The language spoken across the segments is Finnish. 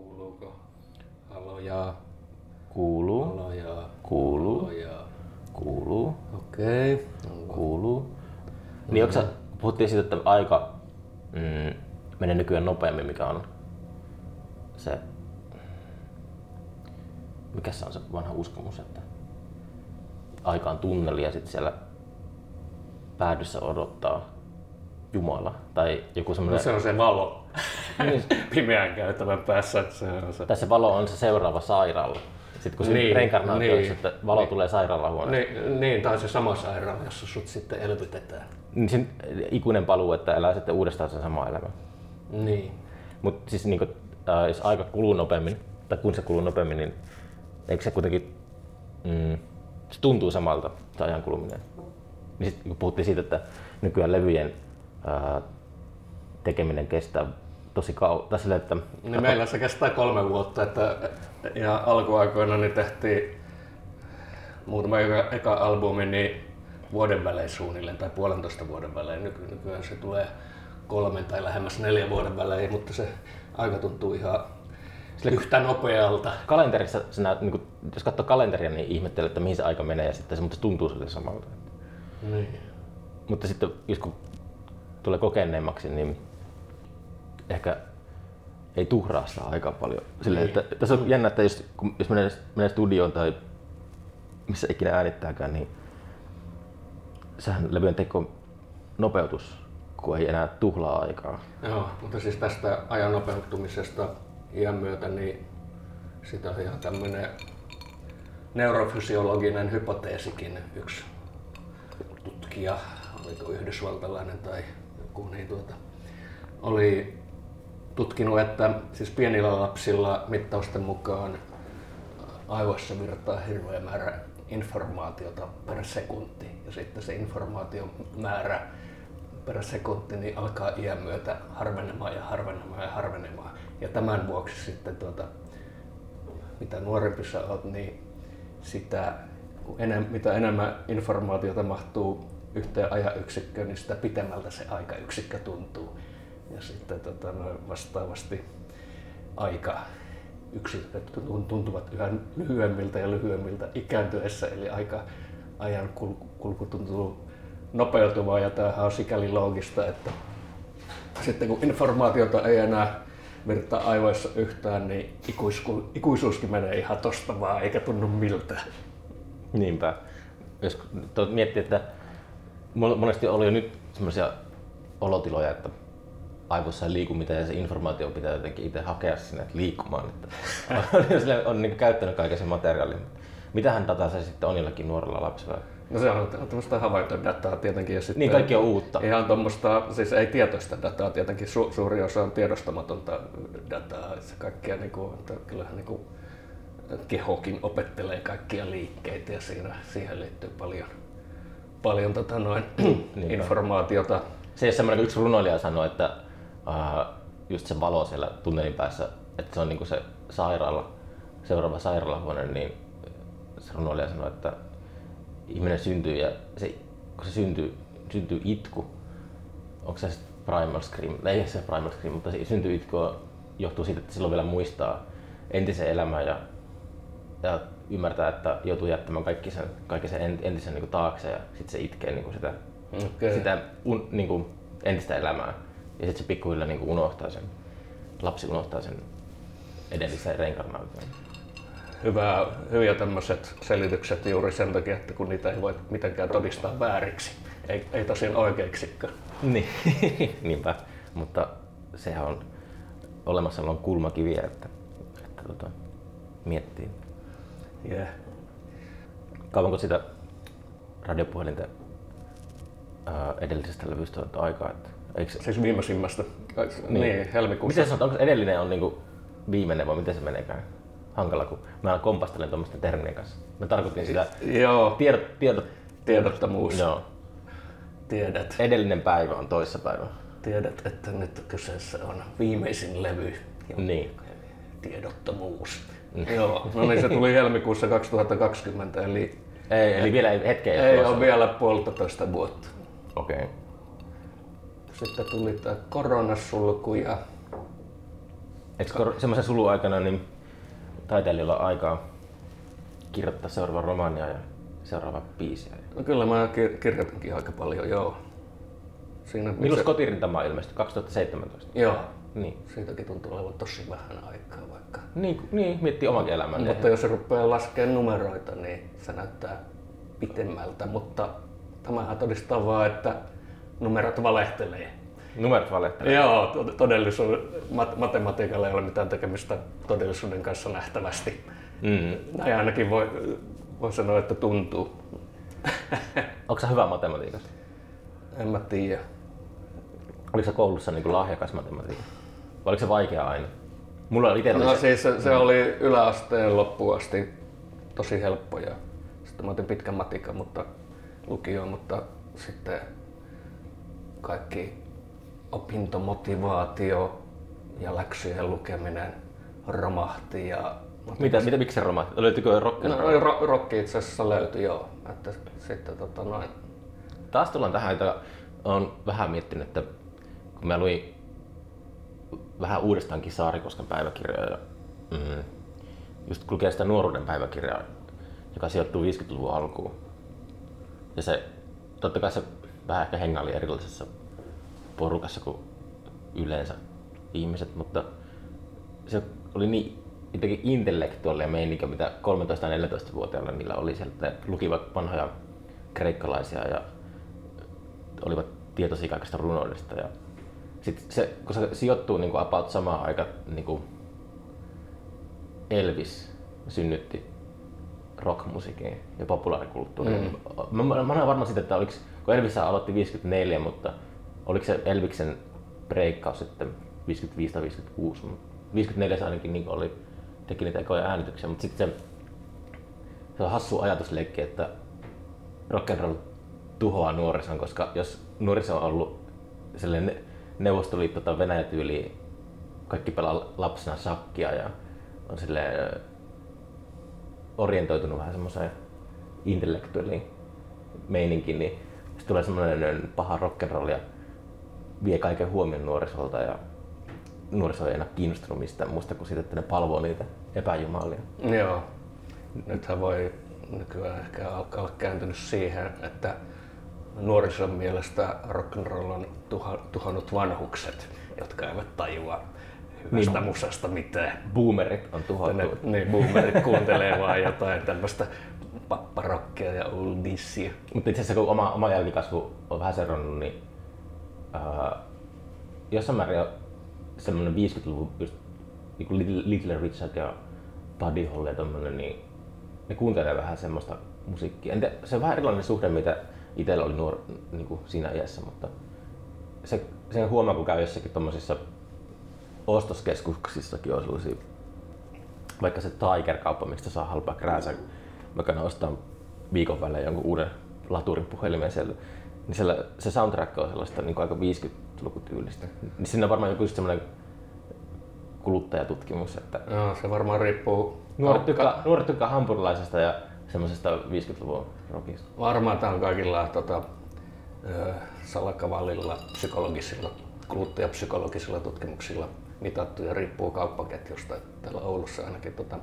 Kuuluuko? Haloja, Kuuluu. haloja, Kuuluu. haloja. Kuuluu. Okei. Okay. Kuuluu. Niin onko sä, puhuttiin siitä, että aika mm, menee nykyään nopeammin, mikä on se, mikä se on se vanha uskomus, että aika on tunneli ja sitten siellä päädyssä odottaa Jumala tai joku No semmoinen, se on se valo Niin. pimeän käytävän päässä, että se on se. tässä valo on se seuraava sairaala. Sitten kun se Niin, reinkarnaatio niin. että valo tulee sairaalahuoneesta. Niin, niin, tai se sama sairaala, jossa sut sitten elvytetään. Niin sen ikuinen paluu, että elää sitten uudestaan sen sama elämä. Niin. Mutta siis niin kuin, äh, jos aika kuluu nopeammin, tai kun se kuluu nopeammin, niin eikö se kuitenkin, mm, se tuntuu samalta, se ajan kuluminen. Niin sit, kun puhuttiin siitä, että nykyään levyjen äh, tekeminen kestää tosi kauan, tai silleen, että Niin meillä se kestää kolme vuotta, että ja alkuaikoina niin tehtiin muutama eka, eka albumi niin vuoden välein suunnilleen tai puolentoista vuoden välein. Nyky, nykyään se tulee kolmen tai lähemmäs neljän vuoden välein, mutta se aika tuntuu ihan yhtä nopealta. kalenterissa, sä näet, niin kun, jos katsoo kalenteria, niin ihmettelee, että mihin se aika menee, ja sitten se mutta se tuntuu sille samalta. Niin. Mutta sitten jos kun tulee kokeneemmaksi, niin ehkä ei tuhraa sitä aika paljon. Silleen, että, tässä on jännä, että jos, kun, jos menee, menee studioon tai missä ikinä äänittääkään, niin sehän levyjen teko nopeutus, kun ei enää tuhlaa aikaa. Joo, mutta siis tästä ajan nopeutumisesta iän myötä, niin sitä on ihan tämmöinen neurofysiologinen hypoteesikin. Yksi tutkija, oliko yhdysvaltalainen tai joku, niin tuota, oli tutkinut, että siis pienillä lapsilla mittausten mukaan aivoissa virtaa hirveä määrä informaatiota per sekunti. Ja sitten se informaation määrä per sekunti niin alkaa iän myötä harvenemaan ja harvenemaan ja harvenemaan. Ja tämän vuoksi sitten tuota, mitä nuorempi sä oot, niin sitä, enem, mitä enemmän informaatiota mahtuu yhteen ajanyksikköön, niin sitä pitemmältä se aikayksikkö tuntuu. Ja sitten tota, no, vastaavasti aika yksiköt tuntuvat yhä lyhyemmiltä ja lyhyemmiltä ikääntyessä, eli aika ajan kulku, tuntuu nopeutuvaa ja tämähän on sikäli loogista, että sitten kun informaatiota ei enää virtaa aivoissa yhtään, niin ikuisuuskin menee ihan tosta vaan, eikä tunnu miltään. Niinpä. Jos miettii, että monesti oli jo nyt sellaisia olotiloja, että aivoissa ei liiku mitään ja se informaatio pitää jotenkin itse hakea sinne liikkumaan. Että on, on niin käyttänyt kaiken sen materiaalin. Mitähän dataa se sitten on jollakin nuorella lapsella? No se on tämmöistä havaintodataa tietenkin. Ja sitten Niin kaikki on uutta. Ihan tuommoista, siis ei tietoista dataa, tietenkin su, suuri osa on tiedostamatonta dataa. Se kaikkea, niin kuin, että kyllähän niin kuin, kehokin opettelee kaikkia liikkeitä ja siinä, siihen liittyy paljon, paljon tota noin, informaatiota. Se kun yksi runoilija sanoi, että uh, just se valo siellä tunnelin päässä, että se on niinku se sairaala, seuraava sairaalahuone, niin se runoilija sanoi, että ihminen syntyy ja se, kun se syntyy, syntyy itku, onko se sitten primal scream, ei se primal scream, mutta se syntyy itku johtuu siitä, että silloin vielä muistaa entisen elämän ja, ja ymmärtää, että joutuu jättämään kaikki sen, kaikki sen entisen niin kuin taakse ja sitten se itkee niin kuin sitä, Okay. sitä un, niin kuin entistä elämää. Ja sitten se pikkuhiljaa niin unohtaa sen, lapsi unohtaa sen edellisen reinkarnaation. Hyvä, hyviä tämmöiset selitykset juuri sen takia, että kun niitä ei voi mitenkään todistaa vääriksi. Ei, ei tosiaan oikeiksikaan. Niin, niinpä. Mutta sehän on olemassa on kulmakiviä, että, että tota, miettii. Yeah. Kauanko sitä radiopuhelinta ää, edellisestä levystä on aikaa? Että, eikö, Siis viimeisimmästä, niin, niin helmikuussa. miten sanot, onko edellinen on niinku viimeinen vai miten se meneekään? Hankala, kun mä kompastelen tuommoisten termien kanssa. Mä tarkoitin sitä Joo, tiedot, tiedot, tiedottomuus. joo. Tiedät, Edellinen päivä on toissa päivä. tiedät, että nyt kyseessä on viimeisin levy. Niin. Tiedottomuus. Joo, no niin se tuli helmikuussa 2020, eli Ei, eli vielä hetkeä ei ole vielä puolitoista vuotta. Okei. Okay. Sitten tuli tämä koronasulku ja Eikö semmoisen suluaikana niin taiteilijalla on aikaa kirjoittaa seuraava romaania ja seuraava biisiä? No kyllä mä kir- kirjoitinkin aika paljon, joo. Siinä, Milloin se... kotirintama ilmestyi? 2017? Joo. Niin. Siitäkin tuntuu olevan tosi vähän aikaa vaikka. Niin, niin miettii oman elämän. Mutta jos se rupeaa laskemaan numeroita, niin se näyttää pitemmältä. Mutta tämähän todistaa vaan, että numerot valehtelee. Numerot valehtelee? Joo, todellisuus, mat- matematiikalla ei ole mitään tekemistä todellisuuden kanssa nähtävästi. Mm. Näin ainakin voi, voi sanoa, että tuntuu. Onko hyvä matematiikassa? En mä tiedä. Oliko se koulussa niin lahjakas matematiikka? Vai oliko se vaikea aina? Mulla oli no se... siis se, se oli yläasteen loppuun asti tosi helppo ja sitten mä otin pitkän matikan mutta lukioon, mutta sitten kaikki opintomotivaatio ja läksyjen lukeminen romahti ja mitä, mitä, miksi se romahti? Löytyykö rock? No, ro, rock itse asiassa löytyi joo. Että sitten tota noin. Taas tullaan tähän, että olen vähän miettinyt, että kun mä luin vähän uudestaankin Saarikosken päiväkirjaa ja mm, just lukee sitä nuoruuden päiväkirjaa, joka sijoittuu 50-luvun alkuun. Ja se, totta kai se vähän ehkä hengaili erilaisessa porukassa kuin yleensä ihmiset, mutta se oli niin jotenkin intellektuaalia meininkä, mitä 13-14-vuotiailla niillä oli sieltä. Ne lukivat vanhoja kreikkalaisia ja olivat tietoisia kaikesta runoudesta. Ja sit se, kun se sijoittuu niin kuin about samaan aikaan, niin kuin Elvis synnytti rockmusiikin ja populaarikulttuuriin. Mm. Mä, mä, mä olen varma siitä, että oliko, kun Elvis aloitti 54, mutta oliko se Elviksen breikkaus sitten 55 tai 56, 54 se ainakin niin oli, teki niitä ekoja äänityksiä, mutta sitten se, se on hassu ajatusleikki, että rock'n'roll tuhoaa nuorison, koska jos nuoriso on ollut sellainen Neuvostoliitto tai Venäjä tyyli, kaikki pelaa lapsena shakkia ja on sille orientoitunut vähän semmoiseen intellektuaaliin meininkin, niin tulee semmoinen paha rock'n'roll ja vie kaiken huomion nuorisolta ja nuoriso ei enää kiinnostunut mistään muusta kuin siitä, että ne palvoo niitä epäjumalia. Joo. Nythän voi nykyään ehkä alkaa olla kääntynyt siihen, että nuorison mielestä rock'n'roll on tuha, tuhannut vanhukset, jotka eivät tajua hyvästä niin, musasta mitään. Boomerit on tuhottu. Niin, boomerit kuuntelee vaan jotain tämmöistä papparokkia ja oldisia. Mutta itse asiassa kun oma, oma jälkikasvu on vähän seronnut, niin uh, jossain määrin semmoinen 50-luvun just niin kuin Little Richard ja Buddy Holly ja tommonen, niin ne kuuntelee vähän semmoista musiikkia. En tiedä, se on vähän erilainen suhde, mitä itsellä oli nuor, niin kuin siinä iässä, mutta se, sen huomaa, kun käy jossakin tuommoisissa ostoskeskuksissakin on sellaisia, vaikka se Tiger-kauppa, mistä saa halpaa krääsä, mä käyn ostaa viikon välein jonkun uuden laturin puhelimen siellä, niin siellä, se soundtrack on sellaista niin kuin aika 50-lukutyylistä. Niin siinä on varmaan joku semmoinen kuluttajatutkimus. Että Joo, se varmaan riippuu. Nuoret tykkää, nuoret tykkää hampurilaisesta ja semmoisesta 50-luvun rockista. Varmaan tämä on kaikilla tota, salakavallilla psykologisilla, kuluttajapsykologisilla tutkimuksilla mitattu ja riippuu kauppaketjusta. Täällä Oulussa ainakin tota,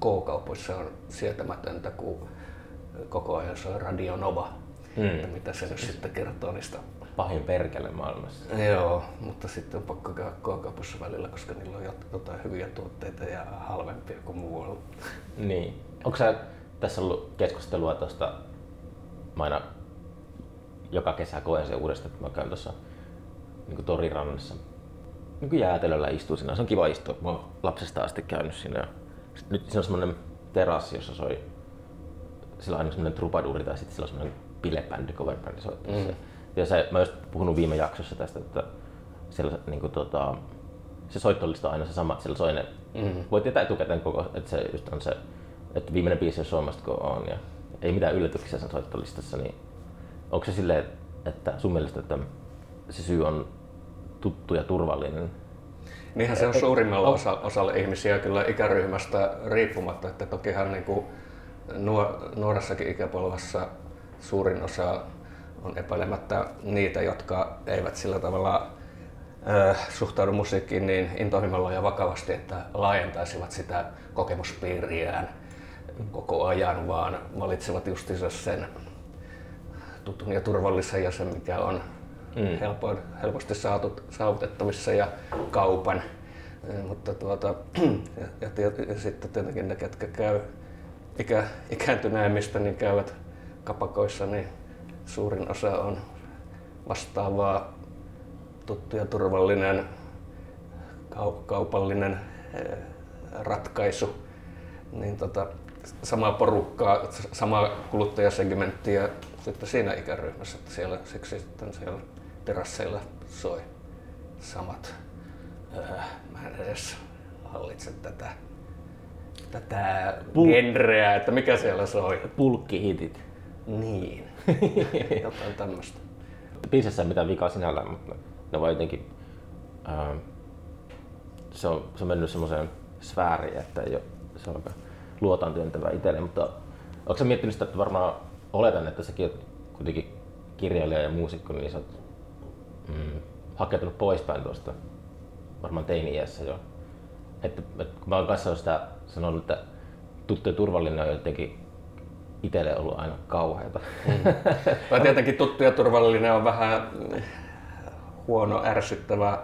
K-kaupoissa on sietämätöntä, kun koko ajan se on Radio Nova. Mm. Että mitä se nyt sitten kertoo niistä pahin perkele maailmassa. Joo, mutta sitten on pakko käydä K-kaupassa välillä, koska niillä on jotain hyviä tuotteita ja halvempia kuin muualla. Niin. Onko sä tässä ollut keskustelua tuosta, mä aina joka kesä koen sen uudestaan, että mä käyn tuossa niin torirannassa niin jäätelöllä istuu siinä. Se on kiva istua. Mä oon lapsesta asti käynyt siinä. Nyt se on semmoinen terassi, jossa soi sillä on aina semmoinen trupaduri tai sitten sillä on semmoinen bilebändi, coverbändi soittamassa. Mm. Ja se, mä just puhunut viime jaksossa tästä, että siellä niin kuin, tota, se soittolista on aina se sama, että siellä soi ne, mm. voi tietää etukäteen koko, että se just on se, että viimeinen biisi on Suomesta kun on ja ei mitään yllätyksiä sen soittolistassa, niin onko se silleen, että sun mielestä, että se syy on tuttu ja turvallinen? Niinhän se on suurimmalla osa, osalla ihmisiä kyllä ikäryhmästä riippumatta, että tokihan niin kuin nuoressakin ikäpolvassa suurin osa on epäilemättä niitä, jotka eivät sillä tavalla suhtaudu musiikkiin niin intohimolla ja vakavasti, että laajentaisivat sitä kokemuspiiriään koko ajan, vaan valitsevat justiinsa sen tutun ja turvallisen ja sen, mikä on mm. helpoin, helposti saatut, saavutettavissa ja kaupan. Mutta tuota, ja, ja, ja, sitten tietenkin ne, ketkä käy ikä, ikääntyneemmistä, niin käyvät kapakoissa, niin suurin osa on vastaavaa tuttu ja turvallinen kaupallinen ratkaisu. Niin tota, samaa porukkaa, samaa kuluttajasegmenttiä sitten siinä ikäryhmässä, siellä, siksi sitten siellä terasseilla soi samat. Öö, mä en edes hallitse tätä, tätä Pul- genreä, että mikä siellä soi. Pulkkihitit. Niin, jotain tämmöistä. Biisissä ei mitään vikaa sinällään, mutta ne vaan jotenkin... Ää, se, on, se on mennyt semmoiseen sfääriin, että ei ole, se on aika luotaan työntävä itselle, mutta onko sä miettinyt sitä, että varmaan oletan, että säkin oot kuitenkin kirjailija ja muusikko, niin sä oot mm, hakeutunut poispäin tuosta varmaan teini-iässä jo. Että, että kun mä oon kanssa sitä sanonut, että tuttu ja turvallinen on jotenkin itselle ollut aina kauheata. Mm. tietenkin tuttu ja turvallinen on vähän huono, ärsyttävä,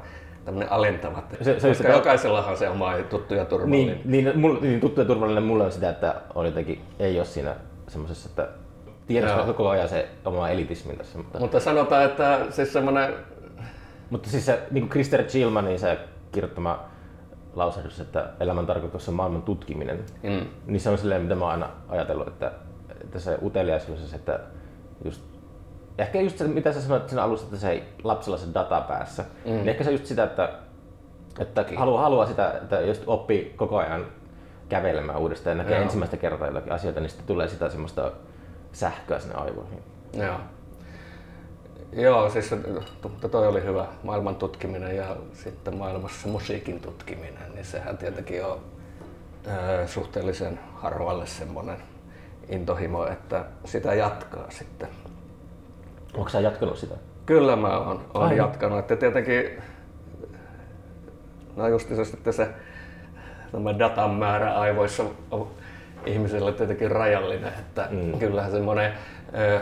tämmöinen alentava. Se, se koska jokaisellahan se oma tuttu ja turvallinen. Niin, niin, mulla, niin tuttu ja turvallinen mulle on sitä, että on jotenkin, ei ole siinä semmoisessa, että tiedostaa koko ajan se oma elitismi tässä. Mutta, mutta sanotaan, että siis semmoinen... Mutta siis se, niin kuin Krister Chilmanin se kirjoittama lausahdus, että elämän tarkoitus on maailman tutkiminen, mm. niin se on silleen, mitä mä oon aina ajatellut, että, että se uteliaisuus, että just ehkä just se, mitä sä sanoit sen alussa, että se ei lapsella se data päässä, mm. niin ehkä se just sitä, että, että haluaa, haluaa sitä, että jos oppii koko ajan kävelemään uudestaan ja näkee Joo. ensimmäistä kertaa jotakin asioita, niin sitten tulee sitä semmoista sähköä sinne aivoihin. Joo. Joo, siis toi oli hyvä. Maailman tutkiminen ja sitten maailmassa musiikin tutkiminen, niin sehän tietenkin on ää, suhteellisen harvalle semmoinen intohimo, että sitä jatkaa sitten. Onko sä jatkanut sitä? Kyllä mä oon, oon jatkanut. Että tietenkin, no just se, sitten se tämä datan määrä aivoissa on ihmisillä tietenkin rajallinen, että mm. kyllähän semmoinen ö,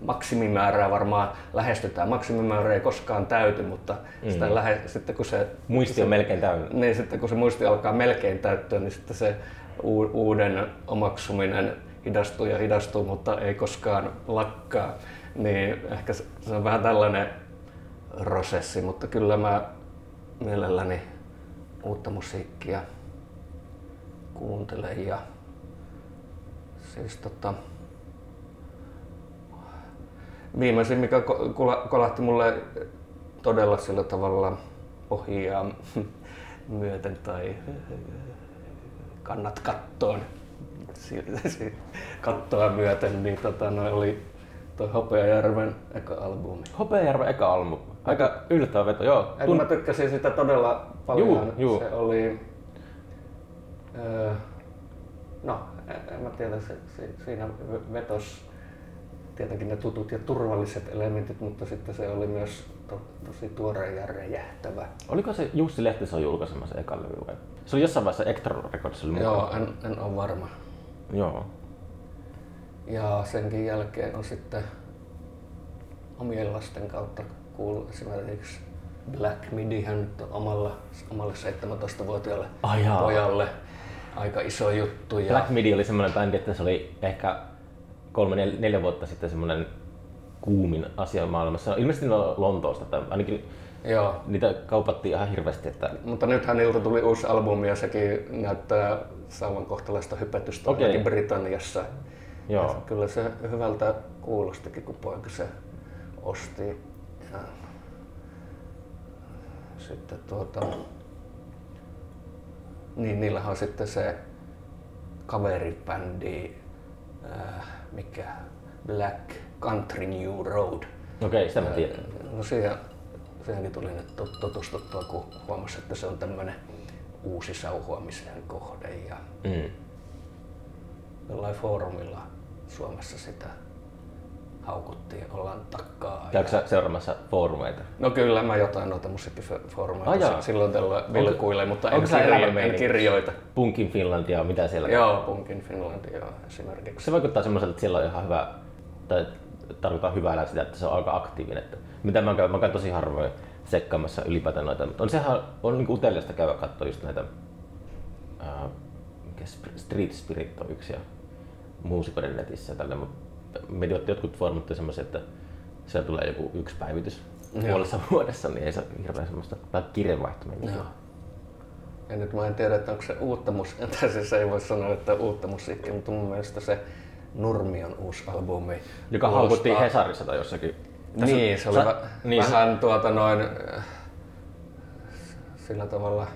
maksimimäärää varmaan lähestytään. Maksimimäärä ei koskaan täyty, mutta mm. sitä lähe, sitten kun se... Muisti se, on melkein täynnä. Niin, sitten kun se muisti alkaa melkein täyttyä, niin sitten se uuden omaksuminen hidastuu ja hidastuu, mutta ei koskaan lakkaa. Niin ehkä se on vähän tällainen prosessi, mutta kyllä mä mielelläni uutta musiikkia kuuntelen ja siis tota, viimeisin mikä kolahti mulle todella sillä tavalla ohjaa myöten tai kannat kattoon kattoa myöten, niin tota, no oli toi Hopeajärven eka albumi. Hopeajärven eka albumi. Aika yllättävä veto, joo. Tun... Mä tykkäsin sitä todella paljon. Juu, juu. Se oli... Öö, no, en mä tiedä, se, se, siinä vetos tietenkin ne tutut ja turvalliset elementit, mutta sitten se oli myös to, tosi tuore ja räjähtävä. Oliko se Jussi Lehtisen julkaisemassa eka levy vai? Se oli jossain vaiheessa Electro Records Joo, en, en ole varma. Joo. Ja senkin jälkeen on sitten omien lasten kautta kuullut esimerkiksi Black Midihän omalla, omalle 17-vuotiaalle Ai pojalle aika iso juttu. Ja... Black Midi oli semmoinen bändi, että se oli ehkä kolme, nel, neljä vuotta sitten semmoinen kuumin asia maailmassa. Ilmeisesti ne on Lontoosta, tai ainakin Joo. niitä kaupattiin ihan hirveästi. Että... Mutta nythän niiltä tuli uusi albumi ja sekin näyttää saavan kohtalaista hypetystä okay. Britanniassa. Joo. Ja kyllä se hyvältä kuulostikin, kun poika se osti. Ja sitten tuota, niin niillähän on sitten se kaveribändi, äh, mikä Black Country New Road. Okei, okay, sitä mä tiedän. No siihen, siihenkin tuli nyt tutustuttua, kun huomasi, että se on tämmöinen uusi sauhuamisen kohde. Ja mm. Jollain foorumilla Suomessa sitä haukuttiin, ollaan takkaa. Käykö sä seuraamassa foorumeita? No kyllä, mä jotain noita musiikkifoorumeita Ah, jaa. silloin tällä vilkuille, mutta en, kirjo, en kirjoita. Punkin Finlandia, mitä siellä? Joo, Punkin Finlandia esimerkiksi. Se vaikuttaa semmoiselta, että siellä on ihan hyvä, tai tarkoittaa hyvällä sitä, että se on aika aktiivinen. Että mitä mä käyn, mä käyn tosi harvoin sekkaamassa ylipäätään noita, mutta on sehän on niin uteliasta käydä katsoa just näitä Sp- Street Spirit on yksi ja muusikoiden netissä ja tällä, mutta medioitti jotkut foorumit on semmoisia, että siellä tulee joku yksi päivitys Joo. puolessa vuodessa, niin ei se hirveän semmoista, tai. Joo. Ja nyt mä en tiedä, että onko se uutta musiikkia, tai siis ei voi sanoa, että uutta musiikkia, mutta mun mielestä se Nurmion uusi albumi Joka kuulostaa- haukuttiin Hesarissa tai jossakin. Tässä- Niin, se oli Sa- va- niin, se- vähän tuota noin äh, sillä tavalla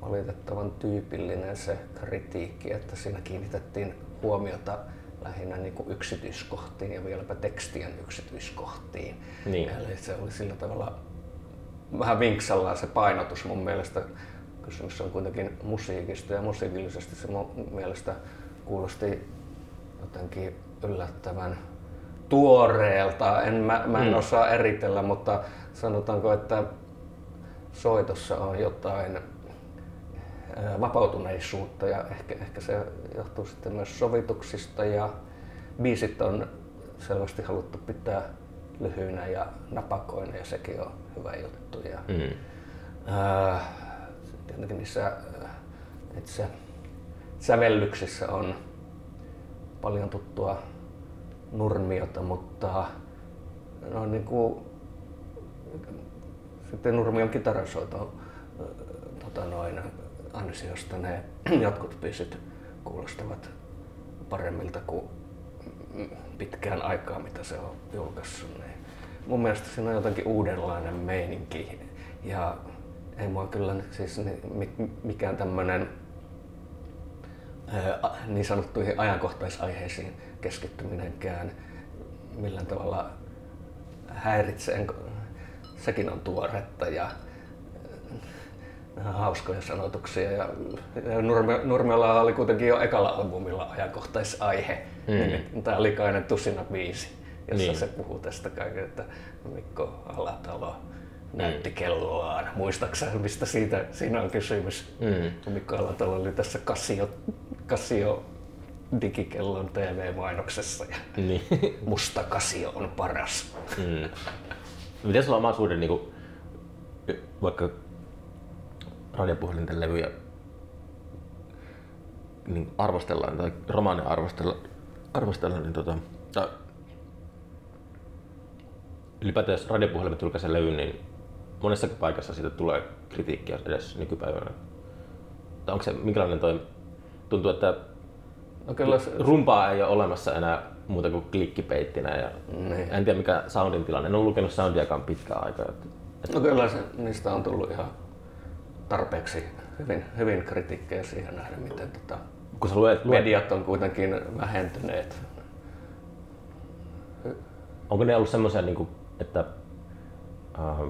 valitettavan tyypillinen se kritiikki, että siinä kiinnitettiin huomiota lähinnä niin kuin yksityiskohtiin ja vieläpä tekstien yksityiskohtiin. Niin. Eli se oli sillä tavalla vähän vinksallaan se painotus mun mielestä. Kysymys on kuitenkin musiikista ja musiikillisesti se mun mielestä kuulosti jotenkin yllättävän tuoreelta. En, mä, mä en Mm. osaa eritellä, mutta sanotaanko, että soitossa on jotain vapautuneisuutta ja ehkä, ehkä se johtuu sitten myös sovituksista ja biisit on selvästi haluttu pitää lyhyinä ja napakoina ja sekin on hyvä juttu. Ja, Mm. ää, tietenkin niissä itse sävellyksissä on paljon tuttua nurmiota, mutta no niin kuin, sitten Nurmion kitarasoiton ää, tota noin, ansiosta ne jotkut biisit kuulostavat paremmilta kuin pitkään aikaa, mitä se on julkaissut. Niin mun mielestä siinä on jotenkin uudenlainen meininki ja ei mua kyllä siis mikään tämmöinen niin sanottuihin ajankohtaisaiheisiin keskittyminenkään millään tavalla häiritsee. En- Sekin on tuoretta ja äh, hauskoja sanotuksia. Ja ja Nurme, Nurmella oli kuitenkin jo ekalla albumilla ajankohtaisaihe. Mm. Tämä likainen tusina biisi, jossa Niin. se puhuu tästä kaiken, että Mikko Alatalo näytti kelloaan. Muistaaksä, mistä siitä, siinä on kysymys? Mm. Mikko Alatalo oli tässä Casio, Casio digikellon TV-mainoksessa ja Niin. musta Casio on paras. Mm. Miten sulla on oma suhde niin kuin, vaikka radiopuhelinten levyjä niin arvostellaan tai romaaneja arvostella, arvostella, niin tota, tai ylipäätään jos radiopuhelimet julkaisee levyn, niin monessakin paikassa siitä tulee kritiikkiä edes nykypäivänä. Tai onko se, minkälainen toi, tuntuu, että No kyllä se, rumpaa ei ole olemassa enää muuta kuin klikkipeittinä. Ja Niin. En tiedä mikä soundin tilanne. En ole lukenut soundiakaan pitkään aikaa. Että, no kyllä se, niistä on tullut ihan tarpeeksi hyvin, hyvin kritiikkejä siihen nähden, miten tota, kun sä luet, luet mediat on kuitenkin vähentyneet. onko ne ollut semmoisia, niin kuin, että äh,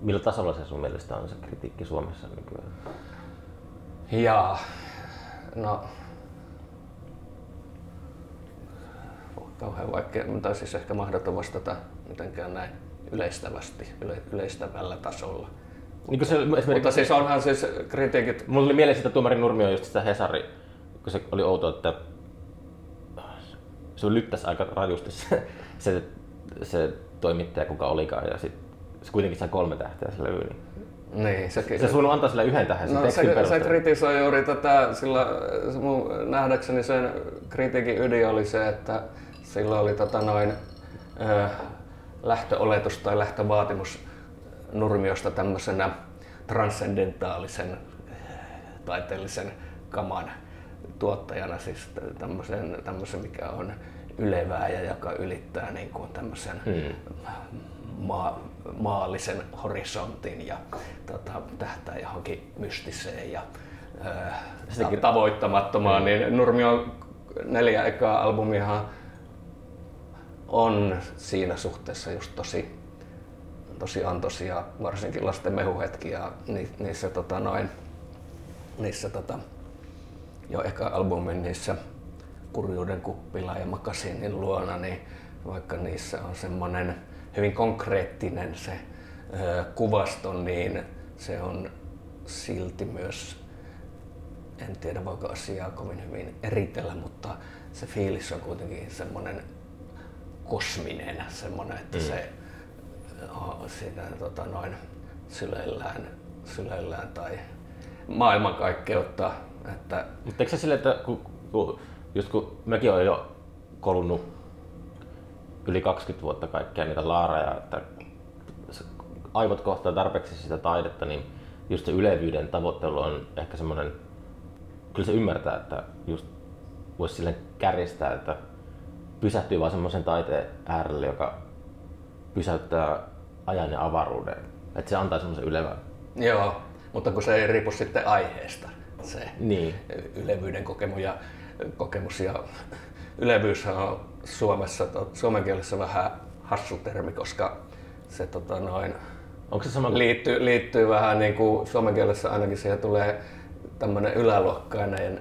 millä tasolla se sun mielestä on se kritiikki Suomessa nykyään? Ja no, kauhean vaikea, tai siis ehkä mahdoton vastata mitenkään näin yleistävästi, yle, yleistävällä tasolla. Niin kuin se, esimerkiksi, Mutta siis onhan siis kritiikit, Mulla oli mieleen sitä tuomari Nurmio just sitä Hesari, kun se oli outo, että se lyttäsi aika rajusti se, se, se toimittaja, kuka olikaan, ja sit se kuitenkin sai kolme tähteä se levy. Niin. se, Se suunut antaa sille yhden tähden sen No, tekstin se, se kritisoi juuri tätä, sillä se mun nähdäkseni sen kritiikin ydin oli se, että sillä oli tota noin, ö, lähtöoletus tai lähtövaatimus Nurmiosta tämmöisenä transcendentaalisen taiteellisen kaman tuottajana, siis tämmöisen, tämmöisen mikä on ylevää ja joka ylittää niin kuin tämmöisen maa, maallisen horisontin ja tota, tähtää johonkin mystiseen ja ää, Sitäkin- tavoittamattomaan, niin Nurmion neljä ekaa albumihan on siinä suhteessa just tosi, tosi antoisia, varsinkin lasten mehuhetki ja ni, niissä, tota, noin, niissä tota, jo eka albumin niissä kurjuuden kuppila ja makasiinin luona, niin vaikka niissä on semmoinen hyvin konkreettinen se ö, kuvasto, niin se on silti myös, en tiedä voiko asiaa kovin hyvin eritellä, mutta se fiilis on kuitenkin semmoinen kosminen, semmoinen, että mm. se sitä tota, noin syleillään, syleillään tai maailmankaikkeutta. Että... Mutta eikö se sille, että kun, kun, just kun mäkin olen jo kolunnut yli 20 vuotta kaikkia niitä laareja, että aivot kohtaa tarpeeksi sitä taidetta, niin just se ylevyyden tavoittelu on ehkä semmoinen, kyllä se ymmärtää, että just voisi sille kärjistää, että pysähtyy vaan semmoisen taiteen äärelle, joka pysäyttää ajan ja avaruuden. Että se antaa semmoisen ylevän. Joo, mutta kun se ei riipu sitten aiheesta, se niin. ylevyyden kokemus ja, kokemus ja ylevyys on Suomessa, suomen kielessä vähän hassu termi, koska se tota noin, Onko se sama liittyy, liittyy vähän niin kuin suomen kielessä ainakin siihen tulee tämmöinen yläluokkainen,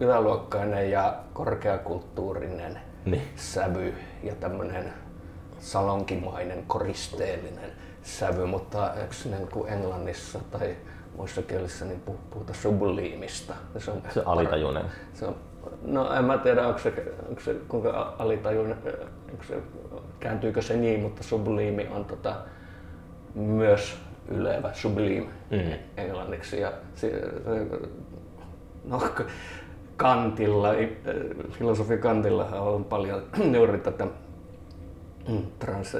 yläluokkainen ja korkeakulttuurinen niin. sävy ja tämmöinen salonkimainen, koristeellinen sävy, mutta eikö niin kuin Englannissa tai muissa kielissä niin puhuta subliimista. Se on, se alitajuinen. Se on, no en mä tiedä, onko se, onko se kuinka alitajuinen, onko se, kääntyykö se niin, mutta subliimi on tota, myös ylevä, sublime mm. englanniksi. Ja se, no, Kantilla, filosofi Kantilla on paljon juuri tätä mm, trans,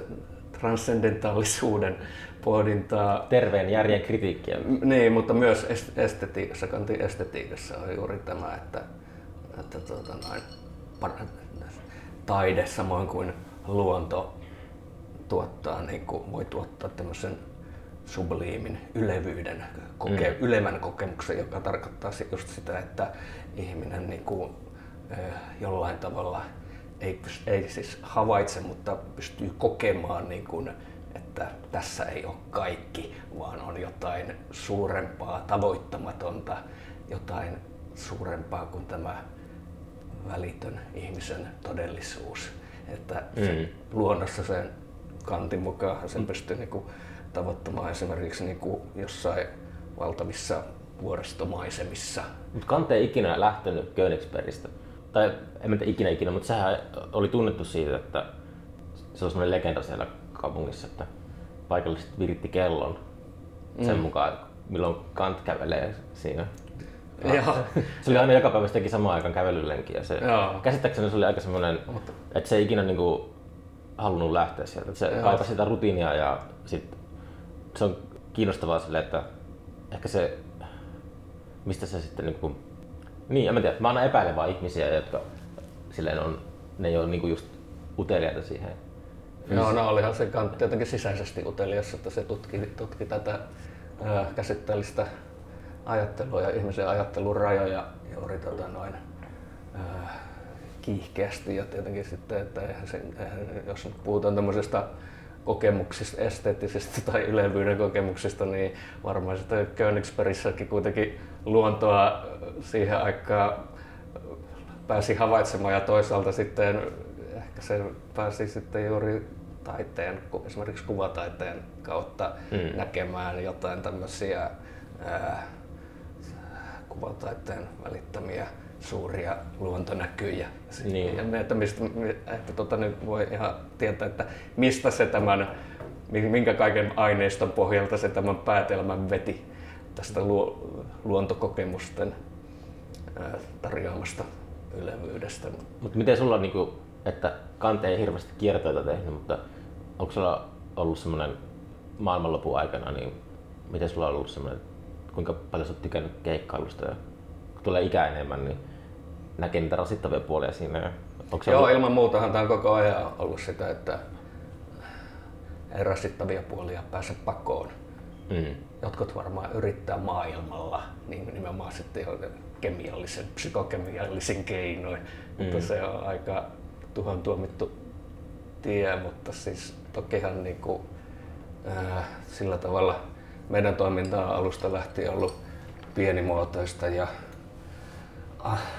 transcendentaalisuuden pohdintaa. Terveen järjen kritiikkiä. Niin, mutta myös estetiikassa, Kantin estetiikassa on juuri tämä, että, että tuota, noin, taide samoin kuin luonto tuottaa, niin kuin voi tuottaa tämmöisen subliimin ylevyyden, koke, mm. ylemmän kokemuksen, joka tarkoittaa just sitä, että ihminen niin kuin, jollain tavalla ei, ei siis havaitse, mutta pystyy kokemaan, niin kuin, että tässä ei ole kaikki, vaan on jotain suurempaa, tavoittamatonta, jotain suurempaa kuin tämä välitön ihmisen todellisuus. Että mm. luonnossa sen kantin mukaan sen pystyy niin kuin, tavoittamaan esimerkiksi niin kuin jossain valtavissa vuoristomaisemissa. Mutta Kante ei ikinä lähtenyt Königsbergistä. Tai en tiedä ikinä ikinä, mutta sehän oli tunnettu siitä, että se on semmoinen legenda siellä kaupungissa, että paikalliset viritti kellon sen mm. mukaan, milloin Kant kävelee siinä. Joo. se oli aina joka päivä teki samaan aikaan kävelylenkiä. Se, käsittääkseni se oli aika semmoinen, että se ei ikinä niinku halunnut lähteä sieltä. Se kaipasi sitä rutiinia ja sit se on kiinnostavaa sille, että ehkä se, mistä se sitten niin kuin, niin en mä tiedä, mä aina epäilen vaan ihmisiä, jotka silleen on, ne ei ole niin kuin just uteliaita siihen. Joo, no olihan se kantti jotenkin sisäisesti utelias, että se tutki, tutki tätä ää, käsitteellistä ajattelua ja ihmisen ajattelun rajoja juuri tota noin, ää, kiihkeästi ja tietenkin sitten, että eihän se, eihän, jos nyt puhutaan tämmöisestä kokemuksista, esteettisistä tai ylevyyden kokemuksista, niin varmaan sitten Königsbergissäkin kuitenkin luontoa siihen aikaan pääsi havaitsemaan ja toisaalta sitten ehkä se pääsi sitten juuri taiteen, esimerkiksi kuvataiteen kautta mm. näkemään jotain tämmöisiä ää, kuvataiteen välittämiä suuria luontonäkyjä. Niin. Ja että, mistä, että tota, nyt voi ihan tietää, että mistä se tämän, minkä kaiken aineiston pohjalta se tämän päätelmän veti tästä luo, luontokokemusten tarjoamasta ylevyydestä. Mutta miten sulla, niin kuin, että Kante ei hirveästi kiertoita tehnyt, mutta onko sulla ollut semmoinen maailmanlopun aikana, niin miten sulla on ollut semmoinen, kuinka paljon sä oot tykännyt keikkailusta ja kun tulee ikä enemmän, niin näkee niitä rasittavia puolia siinä. Onko Joo, ollut... ilman muutahan tämä on koko ajan ollut sitä, että ei rasittavia puolia pääse pakoon. Mm. Jotkut varmaan yrittää maailmalla, niin nimenomaan sitten kemiallisen, psykokemiallisen keinoin, mm. mutta se on aika tuhan tuomittu tie, mutta siis tokihan niin kuin, äh, sillä tavalla meidän toiminta on alusta lähtien ollut pienimuotoista ja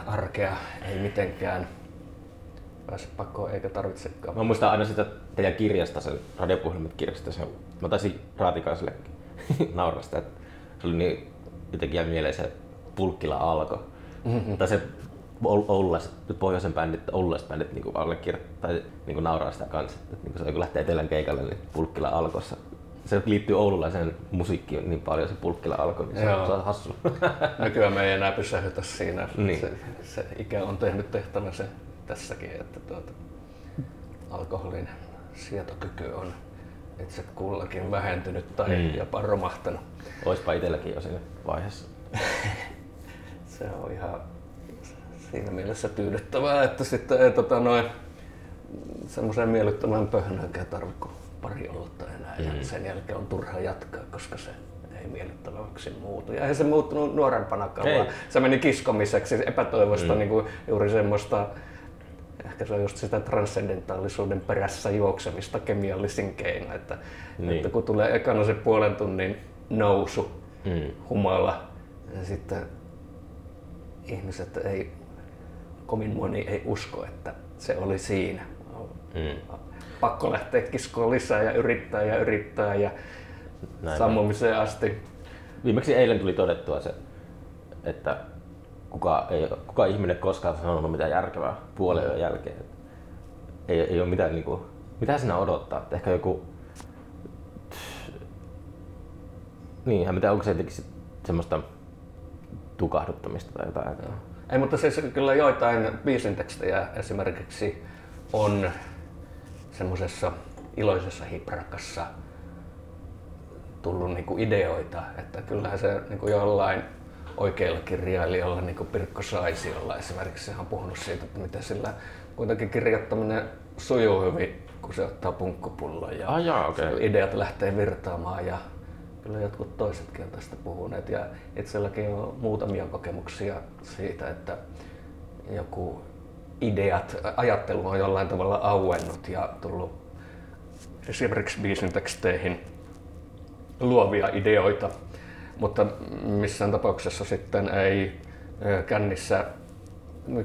arkea ei mitenkään pääse pakoon eikä tarvitsekaan. Mä muistan aina sitä teidän kirjasta, sen radiopuhelimet kirjasta, sen, mä taisin Raatikaiselle naurasta, että se oli niin jotenkin jäi mieleen se Pulkkila alko. Mm-hmm. Tai se oululaiset, pohjoisen bändit, oululaiset bändit niin allekirjoittaa tai niin nauraa sitä kanssa. Että niin se kun lähtee etelän keikalle, niin Pulkkila alkossa. Se liittyy oululaiseen musiikkiin niin paljon se Pulkkila alko, niin se, Joo. on hassu. Nykyään me ei enää pysähdytä siinä. Niin. Se, se, ikä on tehnyt tehtävänsä tässäkin, että tuota, alkoholin sietokyky on itse kullakin vähentynyt tai mm. jopa romahtanut. Oispa itselläkin jo siinä vaiheessa. se on ihan siinä mielessä tyydyttävää, että sitten ei tota noin semmoiseen miellyttävään pöhnäänkään tarvitse pari olutta enää mm. ja sen jälkeen on turha jatkaa, koska se ei miellyttäväksi muutu. Ja eihän se muuttunut nuorempanakaan, vaan se meni kiskomiseksi epätoivosta mm. niin kuin juuri semmoista ehkä se on just sitä transcendentaalisuuden perässä juoksemista kemiallisin keino, että, niin. että kun tulee ekana se puolen tunnin nousu, mm. humala, ja sitten ihmiset ei, kovin moni ei usko, että se oli siinä. Mm. Pakko lähteä kiskoon lisää ja yrittää ja yrittää ja Näin sammumiseen asti. Viimeksi eilen tuli todettua se, että kuka, ei, kuka ihminen koskaan sanonut mitään järkevää puolen mm. jälkeen. Ei, ei ole mitään, niin kuin, mitä sinä odottaa. Että ehkä joku... Niin, en tiedä, onko se jotenkin semmoista tukahduttamista tai jotain. Ei, mutta siis kyllä joitain biisin tekstejä esimerkiksi on semmoisessa iloisessa hiprakassa tullut niinku ideoita, että kyllähän se niinku jollain oikeilla kirjailijalla, niin kuin Pirkko Saisiolla esimerkiksi, hän on puhunut siitä, että miten sillä kuitenkin kirjoittaminen sujuu hyvin, kun se ottaa punkkupullon ja ah, jaa, okay. ideat lähtee virtaamaan ja kyllä jotkut toisetkin on tästä puhuneet ja itselläkin on muutamia kokemuksia siitä, että joku ideat, ajattelu on jollain tavalla auennut ja tullut esimerkiksi biisin teksteihin luovia ideoita mutta missään tapauksessa sitten ei kännissä,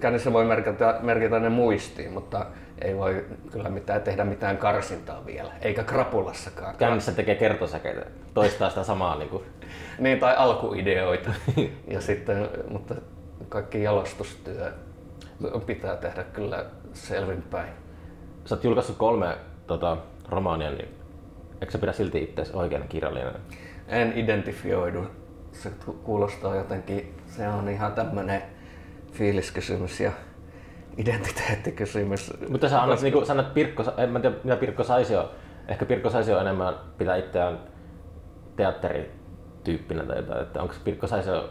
kännissä voi merkitä, merkitä ne muistiin, mutta ei voi kyllä mitään tehdä mitään karsintaa vielä, eikä krapulassakaan. Kännissä tekee kertosäkeitä, toistaa sitä samaa. Niin, kuin. niin tai alkuideoita. ja sitten, mutta kaikki jalostustyö pitää tehdä kyllä selvinpäin. Sä oot julkaissut kolme tota, romaania, niin eikö sä pidä silti itse oikeana kirjallinen? en identifioidu. Se kuulostaa jotenkin, se on ihan tämmöinen fiiliskysymys ja identiteettikysymys. Mutta sä annat, niin kuin sanot Pirkko, en mä tiedä mitä Pirkko saisi jo, ehkä Pirkko saisi jo enemmän pitää itseään teatterityyppinä tai jotain, että onko Pirkko Saisio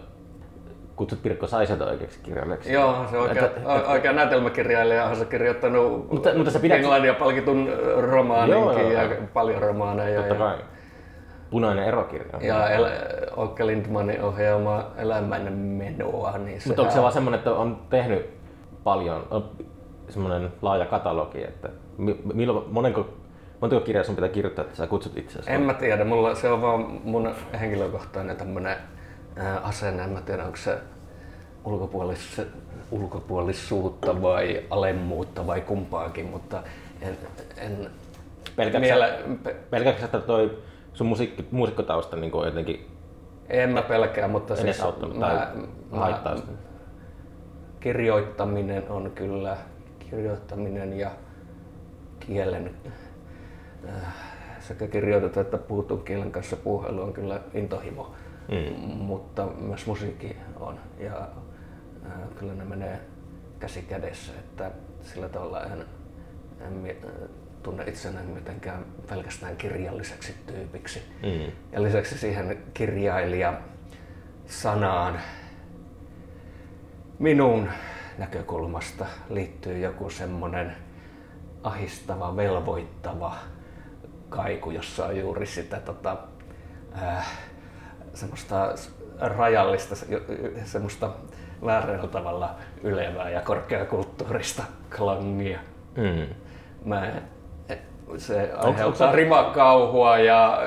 kutsut Pirkko Saiselta oikeaksi kirjailijaksi. Joo, se oikea, että, oikea näytelmäkirjailija on se kirjoittanut mutta, mutta se pidät... Englannia palkitun romaaninkin ja paljon romaaneja. Totta kai. Ja Punainen erokirja. Ja El- Okke Lindmanin ohjaama Elämän menoa. Niin Mutta onko se vaan semmoinen, että on tehnyt paljon, on semmoinen laaja katalogi, että milloin, monenko, montako kirjaa sun pitää kirjoittaa, että sä kutsut itseäsi? En mä tiedä, mulla se on vaan mun henkilökohtainen tämmönen asenne, en mä tiedä onko se ulkopuolis, ulkopuolisuutta vai alemmuutta vai kumpaakin, mutta en, en miele... pelkäätkö että toi sun musiikki, muusikkotausta niin kuin jotenkin en mä pelkää, mutta siis tai mä, mä, kirjoittaminen on kyllä, kirjoittaminen ja kielen äh, sekä kirjoitettu että puhuttu kielen kanssa puhelu on kyllä intohimo, mm. mutta myös musiikki on ja äh, kyllä ne menee käsi kädessä, että sillä tavalla en, en tunne itseäni mitenkään pelkästään kirjalliseksi tyypiksi. Mm. Ja lisäksi siihen kirjailija sanaan minun näkökulmasta liittyy joku semmoinen ahistava, velvoittava kaiku, jossa on juuri sitä tota, äh, semmoista rajallista, semmoista väärällä tavalla ylevää ja korkeakulttuurista klangia. Mm. Mä se aiheuttaa onko, rimakauhua ja,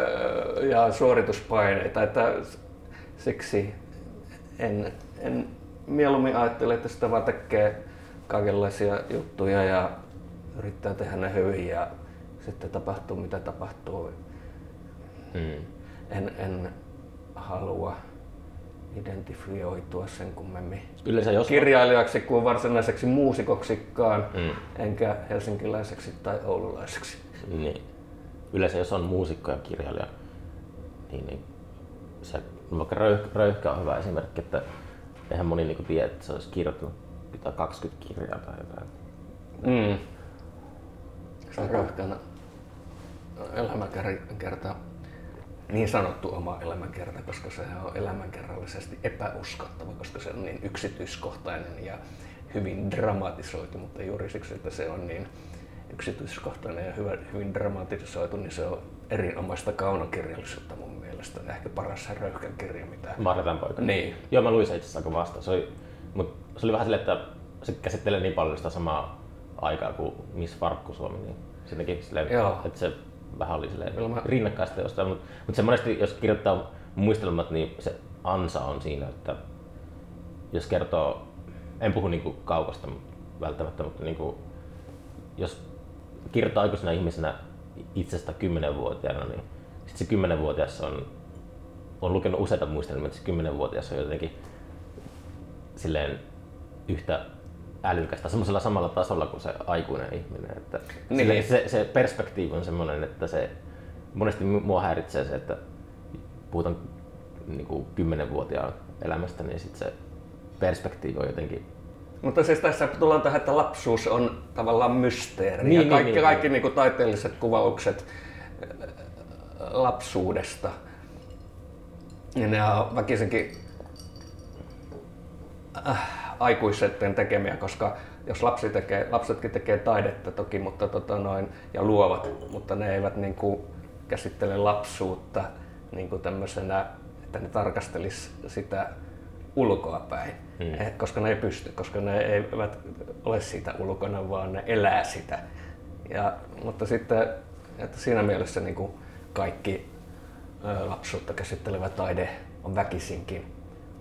ja suorituspaineita, että siksi en, en mieluummin ajattele, että sitä vaan tekee kaikenlaisia juttuja ja yrittää tehdä ne hyvin ja sitten tapahtuu mitä tapahtuu. Mm. En, en halua identifioitua sen kummemmin Yleensä jos... kirjailijaksi kuin varsinaiseksi muusikoksikaan, Mm. enkä helsinkiläiseksi tai oululaiseksi. Niin. Yleensä jos on muusikko ja kirjailija, niin, niin se, vaikka röyh, Röyhkä on hyvä esimerkki, että eihän moni niinku tiedä, että se olisi kirjoittanut jotain 20 kirjaa tai jotain. Mm. Se on rohkeana elämänkerta, niin sanottu oma elämänkerta, koska se on elämänkerrallisesti epäuskottava, koska se on niin yksityiskohtainen ja hyvin dramatisoitu, mutta juuri siksi, että se on niin yksityiskohtainen ja hyvä, hyvin dramatisoitu, niin se on erinomaista kaunokirjallisuutta mun mielestä. Ehkä paras röyhkän kirja, mitä... Marjan poika. Niin. Joo, mä luin se itse asiassa aika vasta. Se oli, mut se oli vähän silleen, että se käsittelee niin paljon sitä samaa aikaa kuin Miss Farkku Suomi, niin sittenkin silleen, Joo. että se vähän oli mä- rinnakkaista jostain, mutta mut se monesti, jos kirjoittaa muistelmat, niin se ansa on siinä, että jos kertoo, en puhu niinku kaukasta välttämättä, mutta niinku, jos kirjoittaa aikuisena ihmisenä itsestä kymmenenvuotiaana, niin sit se kymmenenvuotias on, on lukenut useita muistelmia, että se kymmenenvuotias on jotenkin silleen yhtä älykästä semmoisella samalla tasolla kuin se aikuinen ihminen. Että Niin. silleen se, se perspektiivi on semmoinen, että se monesti mu- mua häiritsee se, että puhutaan niin kuin 10-vuotiaan elämästä, niin sit se perspektiivi on jotenkin Mutta siis tässä tullaan tähän, että lapsuus on tavallaan mysteeri. Niin, ja niin, kaikki, niin, kaikki niin kuin taiteelliset kuvaukset äh, lapsuudesta, ja ne on väkisinkin äh, aikuisten tekemiä, koska jos lapsi tekee, lapsetkin tekee taidetta toki mutta tota noin, ja luovat, mutta ne eivät niin kuin käsittele lapsuutta niin kuin tämmöisenä, että ne tarkastelis sitä ulkoapäin, Mm. eh, koska ne ei pysty, koska ne eivät ole siitä ulkona, vaan ne elää sitä. Ja, mutta sitten että siinä mielessä niin kuin kaikki lapsuutta käsittelevä taide on väkisinkin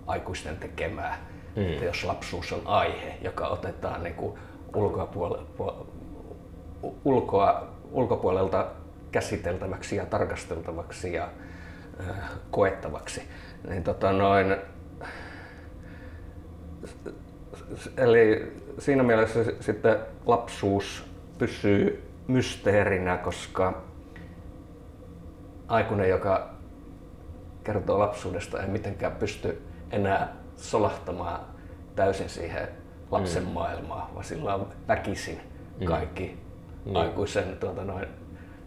aikuisten tekemää. Mm. Että jos lapsuus on aihe, joka otetaan niin kuin ulkopuolelta, ulkoa, ulkopuolelta käsiteltäväksi ja tarkasteltavaksi ja ö, koettavaksi, niin tota noin, Eli siinä mielessä sitten lapsuus pysyy mysteerinä, koska aikuinen, joka kertoo lapsuudesta, ei mitenkään pysty enää solahtamaan täysin siihen lapsen mm. maailmaan, vaan sillä on väkisin kaikki Niin. aikuisen tuota noin,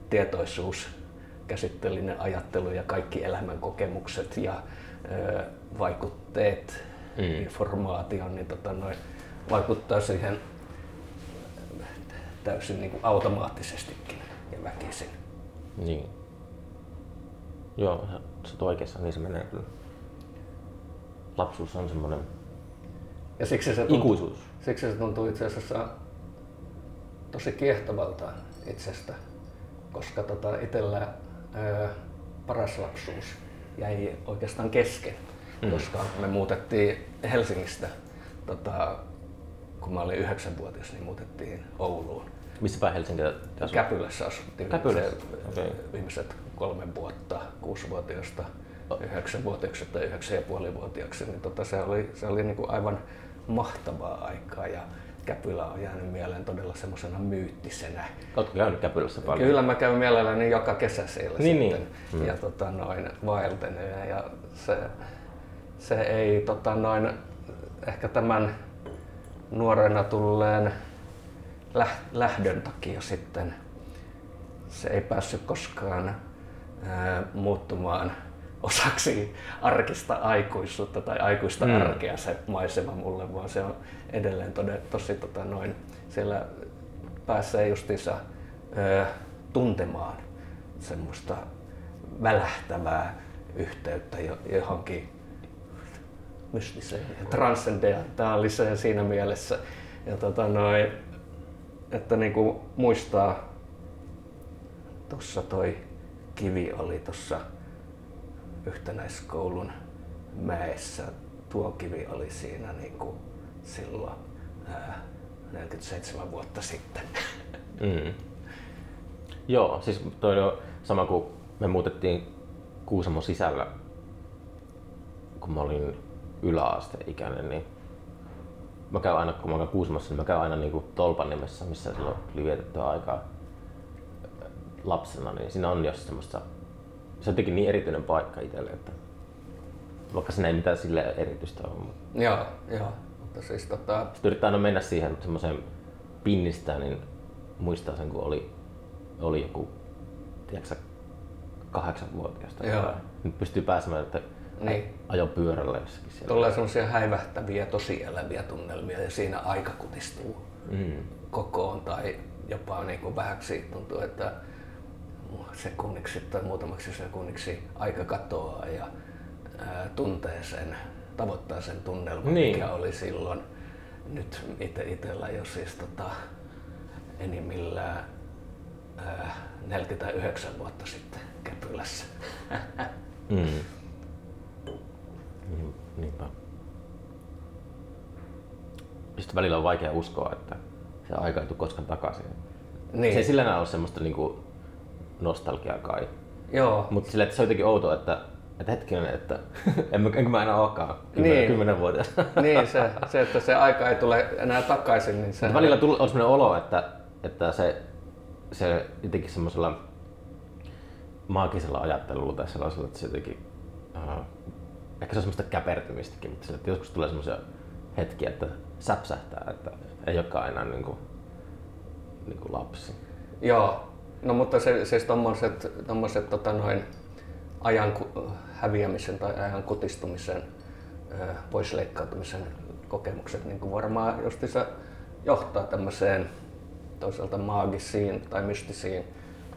tietoisuus, käsitteellinen ajattelu ja kaikki elämän kokemukset ja ö, vaikutteet, Mm. mm. informaatio, niin tota noin, vaikuttaa siihen täysin niin kuin automaattisestikin ja väkisin. Niin. Joo, sä oot oikeassa, niin se menee kyllä. Lapsuus on semmoinen Ja siksi se tuntuu, ikuisuus. siksi se tuntuu itse asiassa tosi kiehtovalta itsestä, koska tota itsellä ää, paras lapsuus jäi oikeastaan kesken, Mm. koska me muutettiin Helsingistä, tota, kun mä olin yhdeksänvuotias, niin muutettiin Ouluun. Missä päin Helsinkiä te asut? Käpylässä asuttiin Käpylässä? se, Okei. viimeiset kolme vuotta, kuusivuotiaasta yhdeksänvuotiaaksi tai yhdeksän ja puolivuotiaaksi, niin tota, se oli, se oli niin kuin aivan mahtavaa aikaa ja Käpylä on jäänyt mieleen todella semmoisena myyttisenä. Ootko käynyt Käpylässä paljon? Kyllä mä käyn mielelläni joka kesä siellä Niin, sitten niin. Mm. ja tota, noin, vaelten ja, se, se ei tota, noin, ehkä tämän nuorena tulleen läh- lähdön takia sitten se ei päässyt koskaan ää, muuttumaan osaksi arkista aikuisuutta tai aikuista Mm. arkea se maisema mulle, vaan se on edelleen tode, tosi tota, noin, siellä pääsee justiinsa ää, tuntemaan semmoista välähtävää yhteyttä jo- johonkin mystiseen ja transcendentaaliseen siinä mielessä. Ja tota noin, että niinku muistaa, tuossa toi kivi oli tuossa yhtenäiskoulun mäessä. Tuo kivi oli siinä niinku silloin ää, 47 vuotta sitten. Mm. Joo, siis toi on sama kuin me muutettiin Kuusamon sisällä, kun mä olin yläasteikäinen, niin mä käyn aina, kun mä käyn Kuusamossa, niin mä käyn aina niin Tolpan nimessä, missä silloin tuli vietettyä aikaa lapsena, niin siinä on jos semmoista, se on jotenkin niin erityinen paikka itselle, että vaikka siinä ei mitään sille erityistä ole. Mutta... Joo, joo. Mutta siis tota... Sitten yrittää aina mennä siihen semmoiseen pinnistään, niin muistaa sen, kun oli, oli joku, tiedätkö kahdeksanvuotiaasta. Joo. Nyt pystyy pääsemään, että Niin. ajo pyörällä jossakin siellä. Tulee semmoisia häivähtäviä, tosi eläviä tunnelmia ja siinä aika kutistuu Mm. kokoon tai jopa niin kuin vähäksi tuntuu, että sekunniksi tai muutamaksi sekunniksi aika katoaa ja ää, tuntee sen, tavoittaa sen tunnelman, Niin. mikä oli silloin. Nyt itse itsellä jo siis tota, enimmillään ää, 49 vuotta sitten Käpylässä. Mm. Niin, niinpä. Sitten välillä on vaikea uskoa, että se aika ei tule koskaan takaisin. Niin. Se ei sillä ole semmoista niinku nostalgiaa kai. Joo, Mutta sillä, että se on jotenkin outoa, että, että hetkinen, että en mä, enkö mä enää olekaan kymmenen, Niin. kymmenen vuotias. niin se, se, että se aika ei tule enää takaisin, niin se... Välillä tull- on sellainen olo, että, että se, se jotenkin semmoisella maagisella ajattelulla tai sellaisella, että se jotenkin, uh, ehkä se on semmoista käpertymistäkin, mutta sille, että joskus tulee semmoisia hetkiä, että säpsähtää, että ei olekaan enää niin kuin, niin kuin lapsi. Joo, no mutta se, siis tommoset, tommoset tota noin ajan häviämisen tai ajan kutistumisen, ö, poisleikkautumisen kokemukset niin kuin varmaan justiinsa johtaa tämmöiseen toisaalta maagisiin tai mystisiin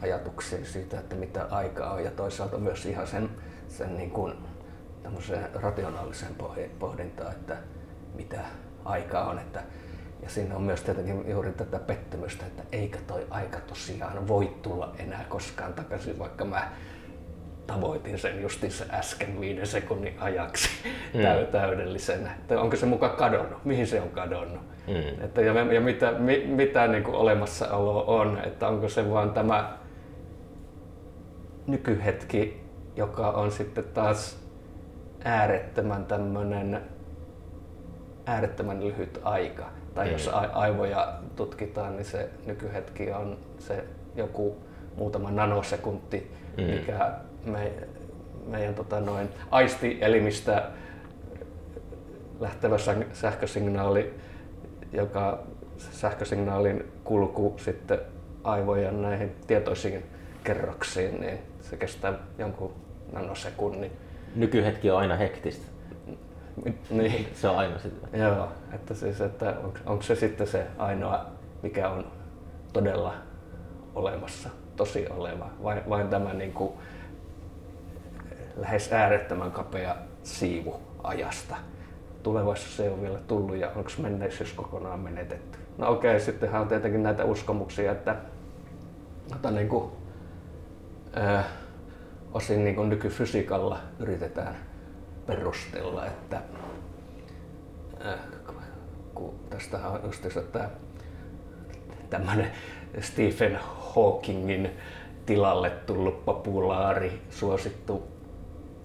ajatuksiin siitä, että mitä aikaa on ja toisaalta myös ihan sen, sen niin kuin rationaaliseen poh- pohdintaan, että mitä aikaa on. Että, ja siinä on myös tietenkin juuri tätä pettymystä, että eikö toi aika tosiaan voi tulla enää koskaan takaisin, vaikka mä tavoitin sen justiinsa äsken viiden sekunnin ajaksi Mm. täy- täydellisenä. Että onko se muka kadonnut? Mihin se on kadonnut? Mm. Että ja, ja mitä, mi, mitä niin kuin olemassaolo on, että onko se vaan tämä nykyhetki, joka on sitten taas äärettömän tämmöinen äärettömän lyhyt aika. Tai Mm. jos a- aivoja tutkitaan, niin se nykyhetki on se joku muutama nanosekunti, Mm. mikä me, meidän tota noin, aistielimistä lähtevä sähkösignaali, joka sähkösignaalin kulku sitten aivojen näihin tietoisiin kerroksiin, niin se kestää jonkun nanosekunnin. Nykyhetki on aina hektistä. Niin. Se on aina sitä. Joo, että siis, että onko, onko se sitten se ainoa, mikä on todella olemassa, tosi oleva, vai vain tämä niin kuin lähes äärettömän kapea siivu ajasta. Tulevaisuus ei ole vielä tullut ja onko menneisyys kokonaan menetetty. No okei, okay, sittenhän on tietenkin näitä uskomuksia, että, että niin kuin, äh, osin niin kuin nykyfysiikalla yritetään perustella, että äh, kun tästä on just tämä tämmöinen Stephen Hawkingin tilalle tullut populaari, suosittu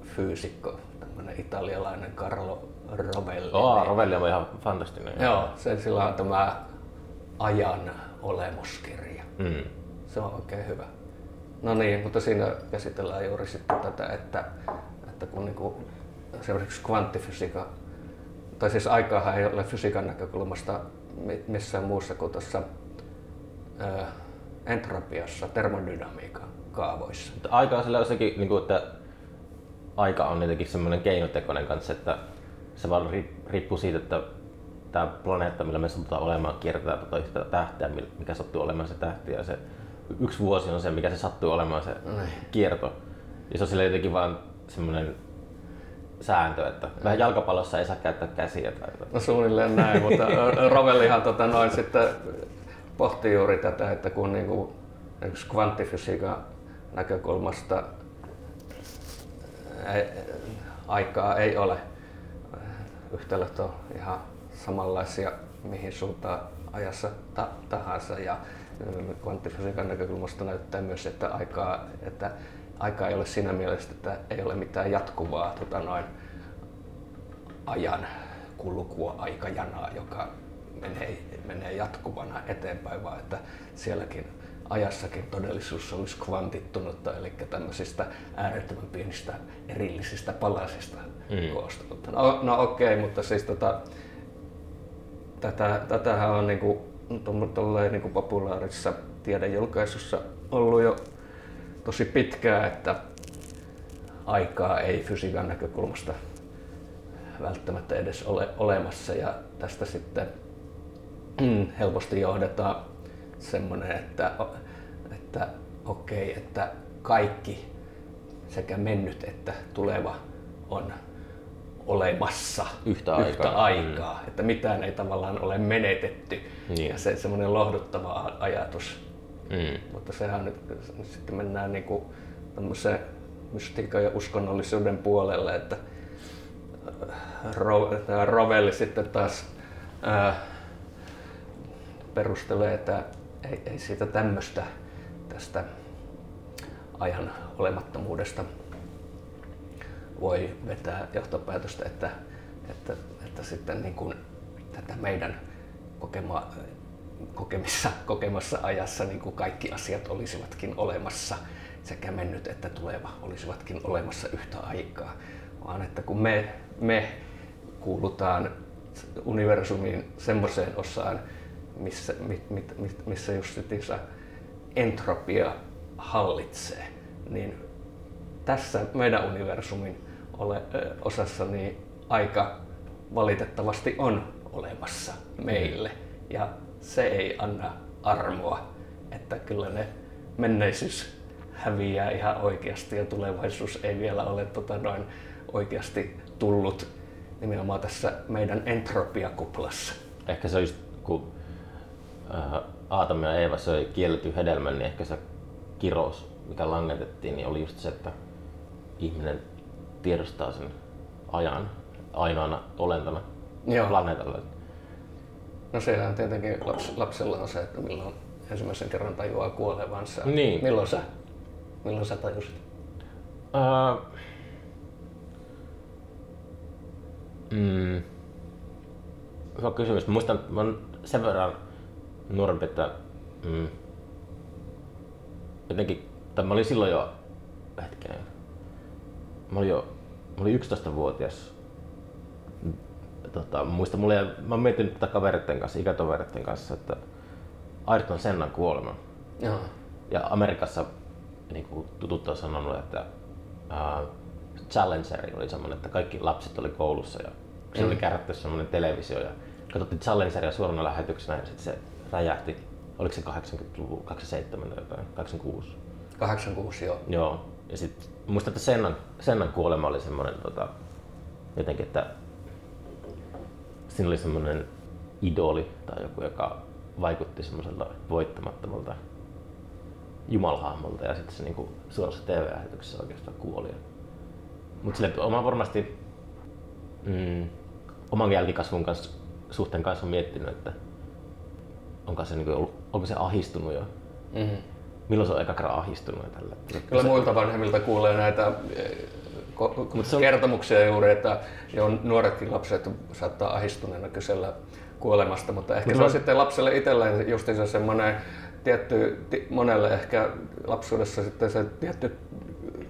fyysikko, tämmöinen italialainen Carlo Rovelli. Oh, Rovelli on ihan fantastinen. Joo, se, sillä on tämä ajan olemuskirja. Mm. Se on oikein hyvä. No niin, mutta siinä käsitellään juuri sitten tätä, että, että kun niinku, seuraavaksi kvanttifysiikan, tai siis aikaahan ei ole fysiikan näkökulmasta mi- missään muussa kuin tuossa entropiassa, termodynamiikan kaavoissa. Mutta aika on sillä jossakin, niin kuin, että aika on jotenkin semmoinen keinotekoinen kanssa, että se vaan ri- riippuu siitä, että tämä planeetta, millä me satutaan olemaan, kiertää tota yhtä tähteä, mikä sattuu olemaan se tähti. Ja se yksi vuosi on se, mikä se sattuu olemaan se Niin. kierto. Ja se on sille jotenkin vaan semmoinen sääntö, että vähän jalkapallossa ei saa käyttää käsiä tai. No suunnilleen näin, mutta Rovellihan tota noin sitten pohti juuri tätä, että kun niinku, esimerkiksi kvanttifysiikan näkökulmasta ei, aikaa ei ole. Yhtälöt on ihan samanlaisia mihin suuntaan ajassa ta- tahansa ja kvanttifysiikan näkökulmasta näyttää myös, että aikaa, että aikaa ei ole siinä mielessä, että ei ole mitään jatkuvaa tota noin, ajan kulkua, aikajanaa, joka menee, menee jatkuvana eteenpäin, vaan että sielläkin ajassakin todellisuus olisi kvantittunutta, eli tämmöisistä äärettömän pienistä erillisistä palasista mm. koostunutta. No, no okei, okay, mutta siis tota, tätä, tätähän on niinku, tolleen niinku populaarisessa tiedejulkaisussa ollut jo tosi pitkään, että aikaa ei fysiikan näkökulmasta välttämättä edes ole olemassa ja tästä sitten helposti johdetaan semmoinen, että, että okei, okay, että kaikki sekä mennyt että tuleva on olemassa yhtä, yhtä aikaa, aikaa mm. että mitään ei tavallaan ole menetetty niin. ja se semmoinen lohduttava ajatus. Mm. Mutta sehän nyt sitten mennään niin kuin mystiikan ja uskonnollisuuden puolelle, että tämä Rovelli sitten taas ää, perustelee, että ei, ei siitä tämmöistä tästä ajan olemattomuudesta voi vetää johtopäätöstä, että, että, että sitten niin kuin tätä meidän kokema, kokemissa, kokemassa ajassa niin kuin kaikki asiat olisivatkin olemassa, sekä mennyt että tuleva olisivatkin olemassa yhtä aikaa, vaan että kun me, me kuulutaan universumin semmoiseen osaan, missä, mit, mit, mit, missä just entropia hallitsee, niin tässä meidän universumin ole, ö, osassa niin aika valitettavasti on olemassa meille. Ja se ei anna armoa, että kyllä ne menneisyys häviää ihan oikeasti ja tulevaisuus ei vielä ole tota noin oikeasti tullut nimenomaan tässä meidän entropiakuplassa. Ehkä se on just, kun äh, Aatami ja Eeva söi kielletty hedelmän, niin ehkä se kirous, mikä langetettiin, niin oli just se, että ihminen tiedostaa sen ajan ainoana olentona Joo. planeetalla. No sehän tietenkin laps, lapsella on se, että milloin ensimmäisen kerran tajuaa kuolevansa. Niin. Milloin sä, milloin sä tajusit? Uh, mm, hyvä kysymys. Muistan, että mä olen sen verran nuorempi, että mm, jotenkin, tai mä olin silloin jo, hetkinen, mä olin jo mä olin 11-vuotias. Tota, muista, mulla mä mietin tätä kaveritten kanssa, ikätoveritten kanssa, että Ayrton Sennan kuolema. Joo. Ja Amerikassa niin kuin tutut on sanonut, että uh, Challenger oli semmoinen, että kaikki lapset oli koulussa ja se mm. oli kärätty semmoinen televisio ja katsottiin Challengeria suorana lähetyksenä ja sitten se räjähti. Oliko se 80-luvun, 87 tai jotain, 86? 86 joo. Joo. Ja sitten muistan, että Sennan, Sennan kuolema oli semmoinen tota, jotenkin, että siinä oli semmoinen idoli tai joku, joka vaikutti semmoiselta voittamattomalta jumalhahmolta ja sitten se niinku suorassa TV-lähetyksessä oikeastaan kuoli. Mutta sille oma varmasti mm, oman jälkikasvun kanssa, suhteen kanssa on miettinyt, että onko se, niinku ollut, onko se ahistunut jo. Mm-hmm milloin se on eka kerran ahistunut tällä? Kyllä se... muilta vanhemmilta kuulee näitä kertomuksia juuri, että jo nuoretkin lapset saattaa ahistuneena kysellä kuolemasta, mutta ehkä Mut se on sitten lapselle itselleen justiinsa semmoinen tietty, monelle ehkä lapsuudessa sitten se tietty,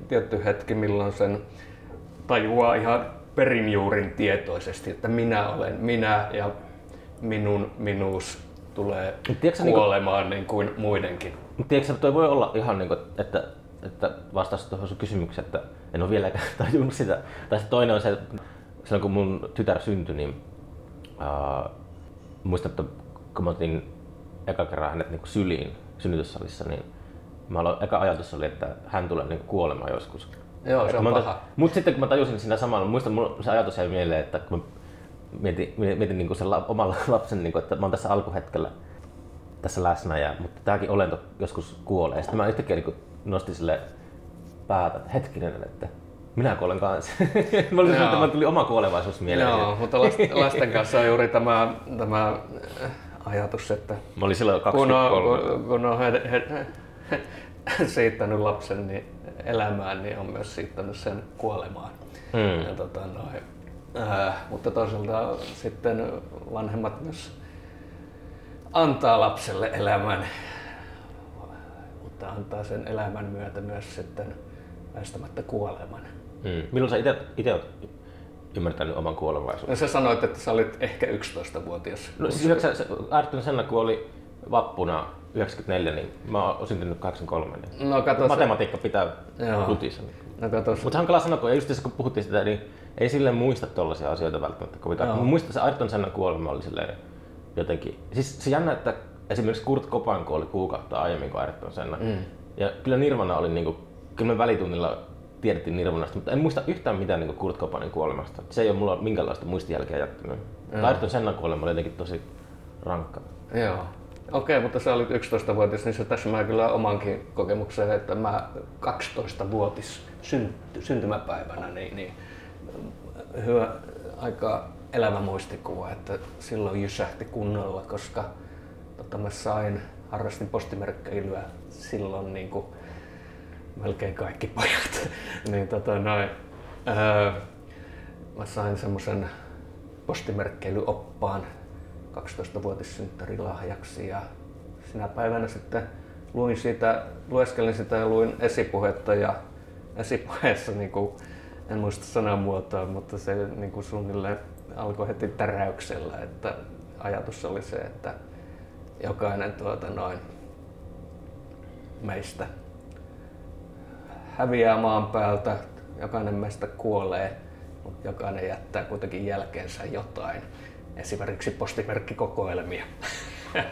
tietty hetki, milloin sen tajuaa ihan perinjuurin tietoisesti, että minä olen minä ja minun minuus tulee Tiedätkö, niinku- kuolemaan niin kuin, niin kuin muidenkin. Tiedätkö, toi voi olla ihan niin kuin, että, että vastaus tuohon sun kysymykseen, että en ole vieläkään tajunnut sitä. Tai se toinen on se, että silloin kun mun tytär syntyi, niin uh, muistan, että kun mä otin eka kerran hänet niin syliin synnytyssalissa, niin mä aloin, eka ajatus oli, että hän tulee niin kuolemaan joskus. Joo, se on paha. Mutta sitten kun mä tajusin siinä samalla, muistan, mulla se ajatus jäi mieleen, että kun mä mietin, mietin niin kuin sen la, oman lapsen, niin kuin, että mä oon tässä alkuhetkellä tässä läsnä, ja, mutta tämäkin olento joskus kuolee. Sitten mä yhtäkkiä niin nostin sille päätä, että hetkinen, että minä kuolen kanssa. mä olin että tuli oma kuolevaisuus mieleen. Joo, mutta lasten, kanssa on juuri tämä, tämä ajatus, että Mä olin silloin kun on, 23. kun, on he, he, he, siittänyt lapsen niin elämään, niin on myös siittänyt sen kuolemaan. Hmm. Ja, tota, noin, ää, mutta toisaalta sitten vanhemmat myös antaa lapselle elämän, mutta antaa sen elämän myötä myös sitten väistämättä kuoleman. Hmm. Milloin sä ite oot ymmärtänyt oman kuolevaisuuden? Ja sä sanoit, että sä olit ehkä 11-vuotias. No siis se, Ayrton Senna kuoli vappuna 94, niin mä oon syntynyt 83. Niin No kato, se- Matematiikka pitää Joo. kutissa. no Mutta hankala sanoa, kun just kun puhuttiin sitä, niin ei sille muista tollaisia asioita välttämättä kovin muistan, se Ayrton Sennan kuolema oli silleen jotenkin... Siis se jännä, että esimerkiksi Kurt Cobain kuoli kuukautta aiemmin kuin Ayrton Senna. Mm. Ja kyllä Nirvana oli niinku... Kyllä me välitunnilla tiedettiin Nirvanasta, mutta en muista yhtään mitään niinku Kurt Cobainin kuolemasta. Se ei ole mulla minkäänlaista muistijälkeä jättänyt. Joo. Ayrton Sennan kuolema oli jotenkin tosi rankka. Joo. Okei, mutta sä olit 11-vuotias, niin se tässä mä kyllä omankin kokemuksen, että mä 12-vuotis synty, syntymäpäivänä, niin, niin hyvä, aika elävä muistikuva, että silloin jysähti kunnolla, koska tota, mä sain, harrastin postimerkkeilyä silloin niin kuin melkein kaikki pojat. niin tota noin, öö, mä sain semmoisen postimerkkeilyoppaan 12-vuotissynttärilahjaksi ja sinä päivänä sitten luin siitä, lueskelin sitä ja luin esipuhetta ja esipuheessa niin kuin, en muista sanamuotoa, mutta se niin kuin suunnilleen alkoi heti täräyksellä, että ajatus oli se, että jokainen tuota noin meistä häviää maan päältä, jokainen meistä kuolee, mutta jokainen jättää kuitenkin jälkeensä jotain. Esimerkiksi postimerkkikokoelmia.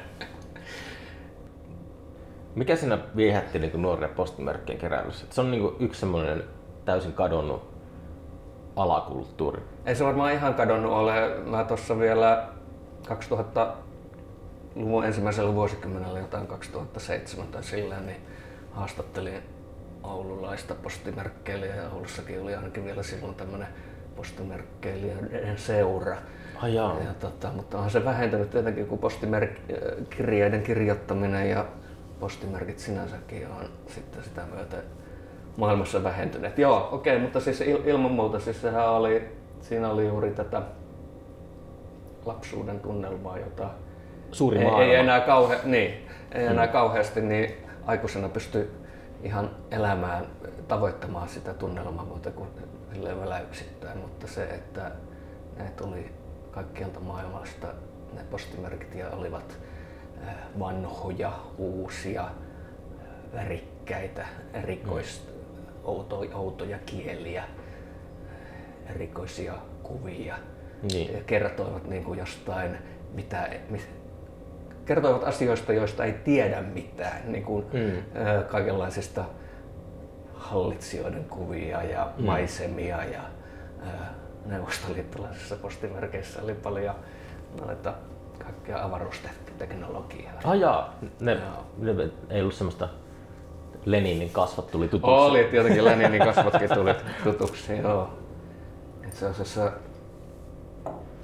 Mikä siinä viehätti niin nuoria postimerkkien keräilyssä? Se on niin yksi semmoinen täysin kadonnut alakulttuuri. Ei se varmaan ihan kadonnut ole. Mä tuossa vielä 2000-luvun ensimmäisellä vuosikymmenellä, jotain 2007 tai sillä, niin haastattelin oululaista postimerkkeilijää ja Oulussakin oli ainakin vielä silloin tämmöinen postimerkkeilijän seura. Jaa. Ja tota, mutta on se vähentynyt tietenkin, kun postikirjeiden kirjoittaminen ja postimerkit sinänsäkin on sitten sitä myötä maailmassa vähentyneet. Joo, okei, mutta siis il, ilman muuta siis sehän oli, siinä oli juuri tätä lapsuuden tunnelmaa, jota Suuri ei, maailma. ei enää, kauhe, niin, ei enää kauheasti niin aikuisena pysty ihan elämään, tavoittamaan sitä tunnelmaa muuta kuin väläyksittäin, mutta se, että ne tuli kaikkialta maailmasta, ne postimerkit ja olivat äh, vanhoja, uusia, äh, värikkäitä, erikois, outo, outoja kieliä, erikoisia kuvia Niin. ja kertoivat niin kuin jostain, mitä, mi- kertoivat asioista, joista ei tiedä mitään, niin kuin Mm. ö, kaikenlaisista hallitsijoiden kuvia ja Mm. maisemia ja ö, neuvostoliittolaisissa postimerkeissä oli paljon noita kaikkea avaruusteknologiaa. Ah jaa, ne, Joo. ne, ei ollut semmoista Leninin kasvat tuli tutuksi. Oli tietenkin Leninin kasvotkin tuli tutuksi, joo. Itse asiassa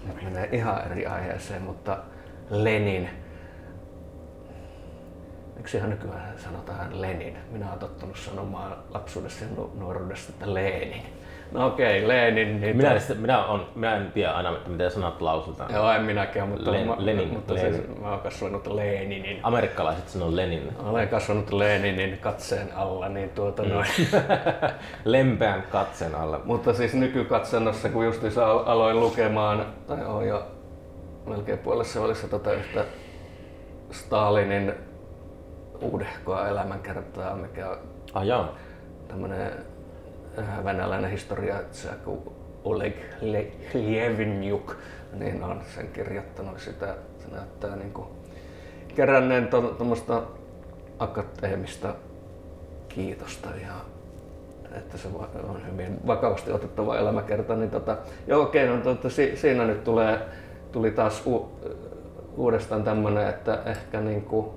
nyt menee ihan eri aiheeseen, mutta Lenin. Miksihän nykyään sanotaan Lenin? Minä olen tottunut sanomaan lapsuudessa ja nu- nuoruudessa, että Lenin. No okei, okay, Lenin. Niin Minä, to- sitä- minä, on, minä en tiedä aina, että miten sanat lausutaan. Joo, en minäkään, mutta, Len- mä, Lenin, mutta Lenin. Siis, mä oon kasvanut Leninin. Amerikkalaiset sanoo Lenin. Olen kasvanut Leninin katseen alla, niin tuota Mm. noin. Lempeän katsen alla. Mutta siis nykykatsannossa, kun al- aloin lukemaan, tai on jo melkein puolessa välissä tota yhtä Stalinin uudehkoa elämänkertaa, mikä on Ah jaa. tämmöinen äh, venäläinen historiatsija kuin Oleg Le- Lievenjuk, niin on sen kirjoittanut sitä. Se näyttää niin kuin keränneen tuommoista akateemista kiitosta ja että se on hyvin vakavasti otettava elämäkerta. Niin tota, joo, okei, no, tota, si- siinä nyt tulee, tuli taas u- uudestaan tämmöinen, että ehkä niin kuin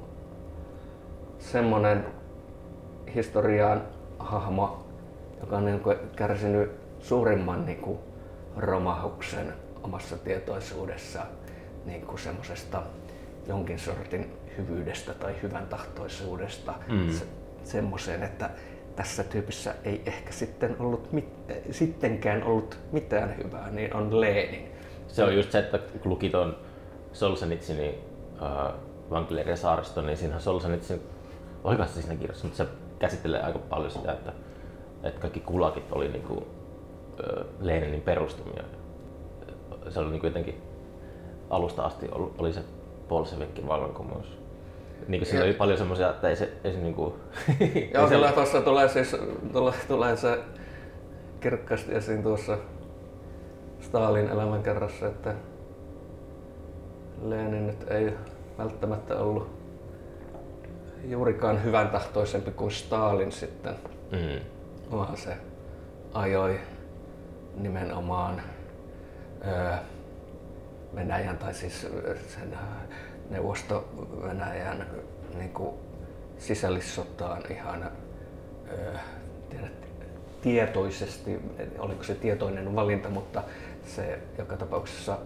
semmoinen historian hahmo, joka on niin kuin kärsinyt suurimman niin kuin romahuksen omassa tietoisuudessa niin kuin semmoisesta jonkin sortin hyvyydestä tai hyvän tahtoisuudesta mm. se, semmoiseen, että tässä tyypissä ei ehkä sitten ollut mit, sittenkään ollut mitään hyvää, niin on Lenin. Se on just se, että kun luki tuon Solzhenitsinin äh, Vankileirien saaristo, niin siinähän Solzhenitsin oikeasti siinä kirjassa, mutta se käsittelee aika paljon sitä, että, että kaikki kulakit oli niin kuin, äh, Leninin perustumia. Se oli niin kuin jotenkin alusta asti oli se Bolshevikin vallankumous. Niin siinä oli paljon semmoisia, että ei se, ei se niinku... Joo, kyllä tuossa tulee siis tulee, tulee se kirkkaasti esiin tuossa Stalin elämänkerrassa, että Lenin nyt ei välttämättä ollut juurikaan hyvän tahtoisempi kuin Stalin sitten, mm. vaan se ajoi nimenomaan öö, Venäjän tai siis sen Neuvosto-Venäjän niin kuin sisällissotaan ihan öö, tiedät, tietoisesti, oliko se tietoinen valinta, mutta se joka tapauksessa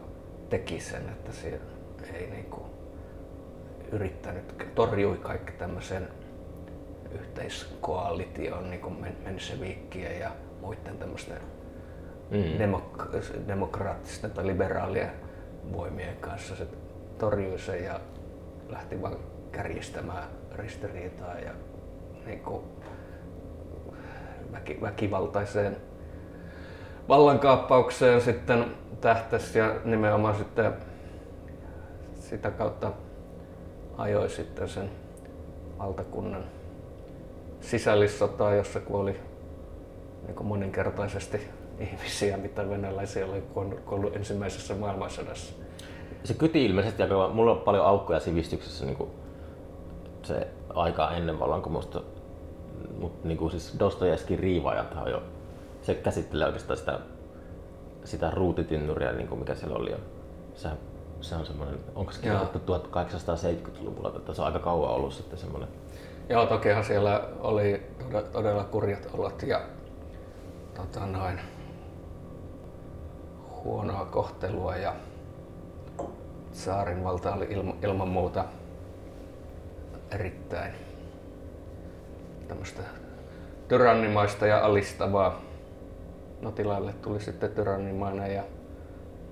teki sen, että se ei niin kuin yrittänyt, torjui kaikki tämmöisen yhteiskoalition niin kuin Mensevikkien ja muiden tämmöisten mm. demok- demokraattisten tai liberaalien voimien kanssa. Se torjui sen ja lähti vaan kärjistämään ristiriitaa ja niin kuin väki, väkivaltaiseen vallankaappaukseen sitten tähtäsi ja nimenomaan sitten sitä kautta ajoi sitten sen valtakunnan sisällissotaa, jossa kuoli niin kuin moninkertaisesti ihmisiä, mitä venäläisiä oli kuollut ensimmäisessä maailmansodassa se kyti ilmeisesti aika, mulla on paljon aukkoja sivistyksessä niin kuin se aika ennen vallankumousta, mutta niin siis Dostojevskin riivaajat jo, se käsittelee oikeastaan sitä, sitä ruutitynnyriä, niin kuin mikä siellä oli. Ja se, se on semmoinen, onko se kirjoitettu 1870-luvulla, että se on aika kauan ollut sitten semmoinen. Joo, tokihan siellä oli todella kurjat olot ja tota noin, huonoa kohtelua ja Saarin valta oli ilma, ilman muuta erittäin tämmöistä tyrannimaista ja alistavaa. No tilalle tuli sitten tyrannimainen ja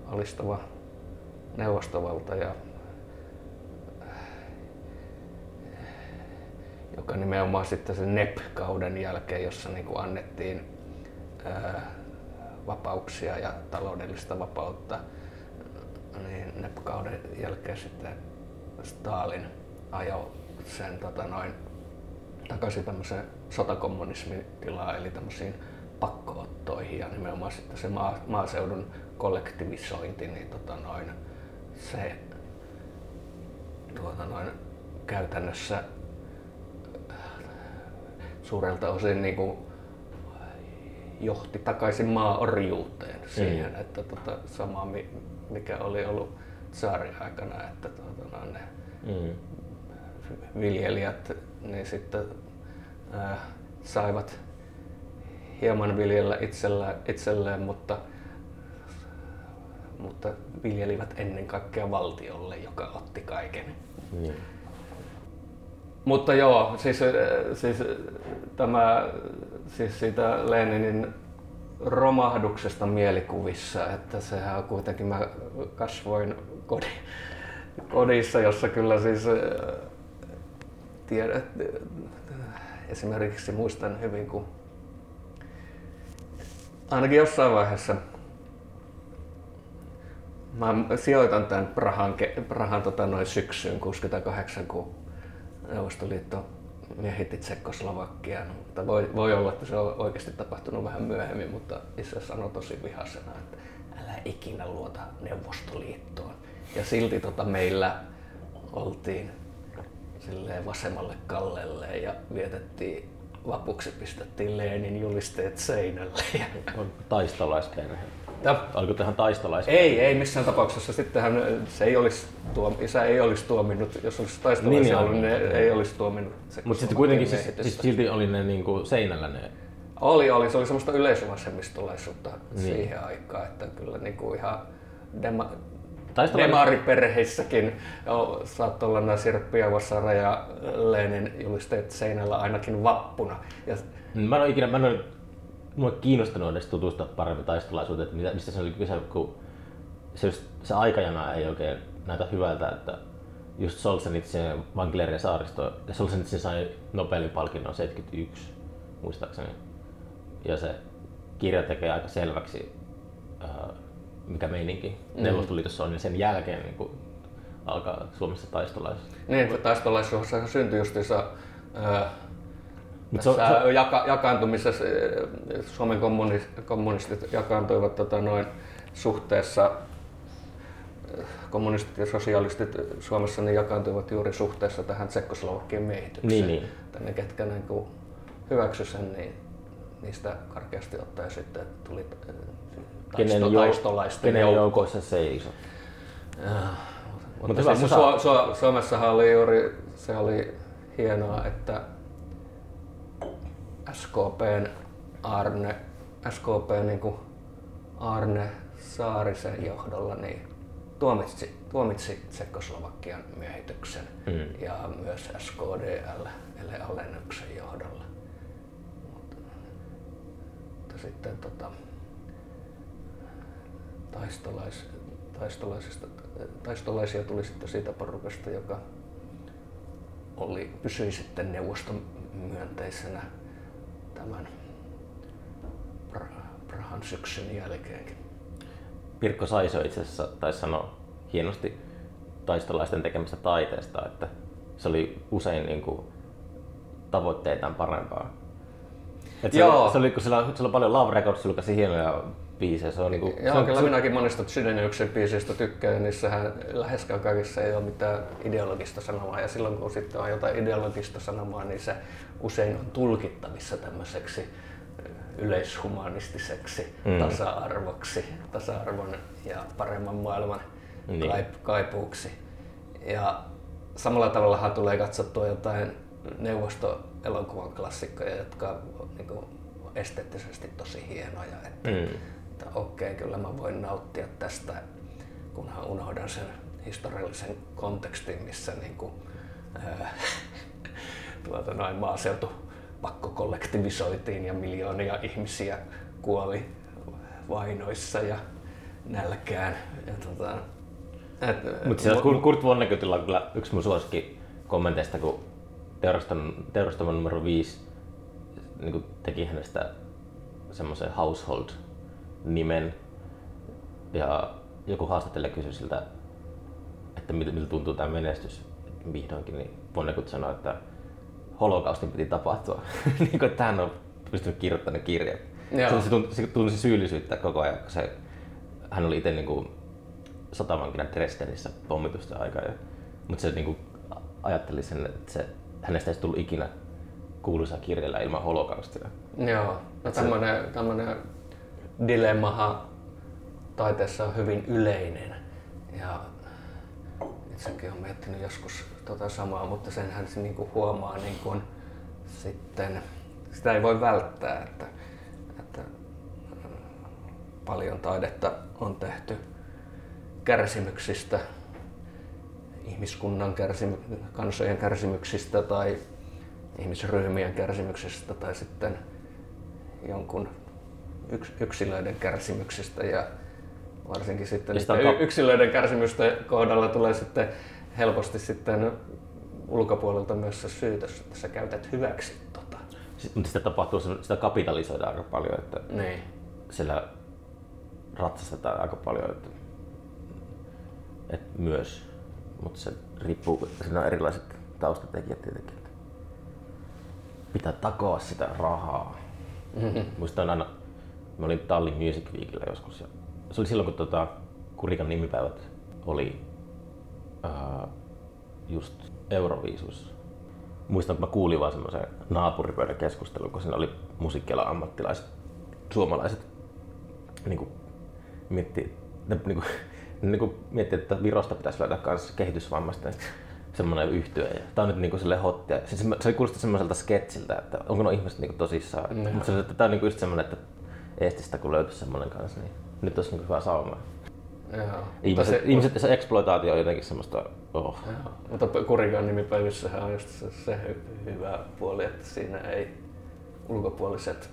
alistava neuvostovalta, ja, joka nimenomaan sitten sen NEP-kauden jälkeen, jossa niin kuin annettiin ää, vapauksia ja taloudellista vapautta niin NEP-kauden jälkeen sitten Stalin ajoi sen tota noin, takaisin tämmöiseen sotakommunismin tilaan, eli tämmöisiin pakkoottoihin ja nimenomaan sitten se maa, maaseudun kollektivisointi, niin tota noin, se tuota noin, käytännössä suurelta osin niin kuin johti takaisin maaorjuuteen siihen, mm. että tota, sama mikä oli ollut saarin aikana, että tuota, no, ne mm. viljelijät niin sitten ää, saivat hieman viljellä itselleen, itselleen mutta, mutta viljelivät ennen kaikkea valtiolle, joka otti kaiken. Mm. Mutta joo, siis, siis tämä siis siitä Leninin romahduksesta mielikuvissa, että sehän on kuitenkin, mä kasvoin kodi, kodissa, jossa kyllä siis tiedät, esimerkiksi muistan hyvin, kun ainakin jossain vaiheessa mä sijoitan tämän Prahan, Prahan tota, noin syksyyn 68, kun Neuvostoliitto miehitti Tsekkoslovakian, mutta voi, voi olla, että se on oikeasti tapahtunut vähän myöhemmin, mutta isä sanoi tosi vihasena, että älä ikinä luota Neuvostoliittoon. Ja silti tota meillä oltiin silleen vasemmalle kallelle ja vietettiin vapuksi pistettiin Leenin julisteet seinälle. Taistolaisperhe. Ja. Oliko tähän taistolais? Ei, ei missään tapauksessa. Sittenhän se ei olisi tuom, isä ei olisi tuominnut, jos olisi taistolaisia niin, ollut, niin ei olisi tuominnut. Mutta sitten kuitenkin siis, siis, silti oli ne niin kuin seinällä ne oli, oli. Se oli semmoista yleisvasemmistolaisuutta niin. siihen aikaan, että kyllä niin kuin ihan dema, Taistella- demariperheissäkin saattoi olla nämä Sirppi ja Vassara ja Lenin julisteet seinällä ainakin vappuna. Ja Mä en ole ikinä, mä en ole, mua ei kiinnostanut edes tutustua paremmin taistolaisuuteen, että mistä se oli kyse, kun se, just, se aikajana ei oikein näytä hyvältä, että just Solzhenitsyn Vankilerien saaristo, ja Solzhenitsyn sai Nobelin palkinnon 71, muistaakseni. Ja se kirja tekee aika selväksi, ää, mikä meininki Neuvostoliitossa on, ja sen jälkeen niin kuin, alkaa Suomessa taistolaisuus. niin, että taistolaisuushan syntyi justiinsa ää, Mut se tässä jaka, jakaantumisessa ää, Suomen kommunis- kommunistit jakaantuivat tota, noin suhteessa ää, kommunistit ja sosialistit Suomessa niin jakaantuivat juuri suhteessa tähän Tsekkoslovakian miehitykseen. Niin, niin. Että ne, ketkä niin kuin hyväksy sen, niin niistä karkeasti ottaen sitten tuli Kenen, taisto, jou- taistolaisten kenen joukko. joukoissa. Mutta Mutta hyvä siis. Su- Su- Suomessahan oli juuri, se oli hienoa, että SKPn Arne, SKP niin kuin Arne Saarisen johdolla niin tuomitsi, tuomitsi Tsekoslovakian miehityksen Mm. ja myös SKDL eli alennuksen johdolla. Mutta, mutta sitten tota, taistolais, taistolaisista, taistolaisia tuli sitten siitä porukasta, joka oli, pysyi sitten neuvoston myönteisenä tämän Pra- Prahan syksyn jälkeenkin. Pirkko Saiso itse asiassa taisi sanoa hienosti taistolaisten tekemästä taiteesta, että se oli usein niin kuin, tavoitteitaan parempaa. Et se, Joo. oli, se oli, kun sillä, on- sillä on paljon Love Records julkaisi hienoja biisejä. Se on, niin kuin, se Joo, on, kyllä se, minäkin monista Sydeniuksen biisistä tykkään, niissähän läheskään kaikissa ei ole mitään ideologista sanomaa, ja silloin kun sitten on jotain ideologista sanomaa, niin se usein on tulkittavissa tämmöiseksi yleishumanistiseksi Mm. tasa-arvoksi, tasa-arvon ja paremman maailman Niin. kaip- kaipuuksi. Ja samalla tavallahan tulee katsottua jotain neuvostoelokuvan klassikkoja, jotka on niin kuin esteettisesti tosi hienoja. Että, Mm. Että okei, kyllä mä voin nauttia tästä, kunhan unohdan sen historiallisen kontekstin, missä niin kuin, ää, tuota, noin maaseutu pakko kollektivisoitiin ja miljoonia ihmisiä kuoli vainoissa ja nälkään. Ja, tota, et, Mutta siellä Kurt, Kurt Vonnegutilla on kyllä yksi mun suosikki kommenteista, kun teurastamon, teurastamon numero 5 niin kuin teki hänestä semmoisen household-nimen. Ja joku haastattelija kysyi siltä, että miltä, miltä tuntuu tämä menestys vihdoinkin, niin Vonnegut sanoi, että holokaustin piti tapahtua. niin kuin, että hän on pystynyt kirjoittamaan ne kirjat. Joo. Se, tunsi, se tunsi syyllisyyttä koko ajan, kun se, hän oli itse niin kuin, sotavankina Dresdenissä pommitusten aikaa. Mutta se niin kuin, ajatteli sen, että se, hänestä ei tullut ikinä kuuluisa kirjailija ilman holokaustia. Joo, no tämmönen, tämmönen dilemmahan taiteessa on hyvin yleinen. Ja itsekin olen miettinyt joskus tota samaa, mutta senhän se niinku huomaa niin kun sitten, sitä ei voi välttää, että, että äh, paljon taidetta on tehty kärsimyksistä, ihmiskunnan kärsimy, kansojen kärsimyksistä tai ihmisryhmien kärsimyksistä tai sitten jonkun yks, yksilöiden kärsimyksistä ja varsinkin sitten niiden ka- yksilöiden kärsimysten kohdalla tulee sitten helposti sitten ulkopuolelta myös se syytös, että sä käytät hyväksi tota. Sit, mutta sitä tapahtuu, sitä kapitalisoidaan aika paljon, että Niin. siellä ratsastetaan aika paljon, että, että myös, mutta se riippuu, siinä on erilaiset taustatekijät tietenkin. Pitää takoa sitä rahaa. Mm-hmm. Muistan aina, mä olin Tallin Music Weekillä joskus ja se oli silloin, kun tota, Kurikan nimipäivät oli ää, just Euroviisussa. Muistan, että mä kuulin vaan semmoisen naapuripöydän keskustelun, kun siinä oli musiikkialan ammattilaiset, suomalaiset niin kuin, mietti, ne, niin kuin, ne niin kuin, mietti, että Virosta pitäisi löytää myös kehitysvammaisten semmoinen yhtyö. Ja tää on nyt niinku sille hottia. Siis se, se kuulosti semmoiselta sketsiltä, että onko nuo ihmiset niinku tosissaan. Joo. Mutta se, että tää on niinku just semmoinen, että Eestistä kun löytyisi semmoinen kanssa, niin nyt olisi niinku hyvä sauma. Joo. Ihmiset, se, ihmiset se eksploitaatio on jotenkin semmoista, oh. Joo. Mutta Kurikan nimipäivissähän on just se, se hy- hyvä puoli, että siinä ei ulkopuoliset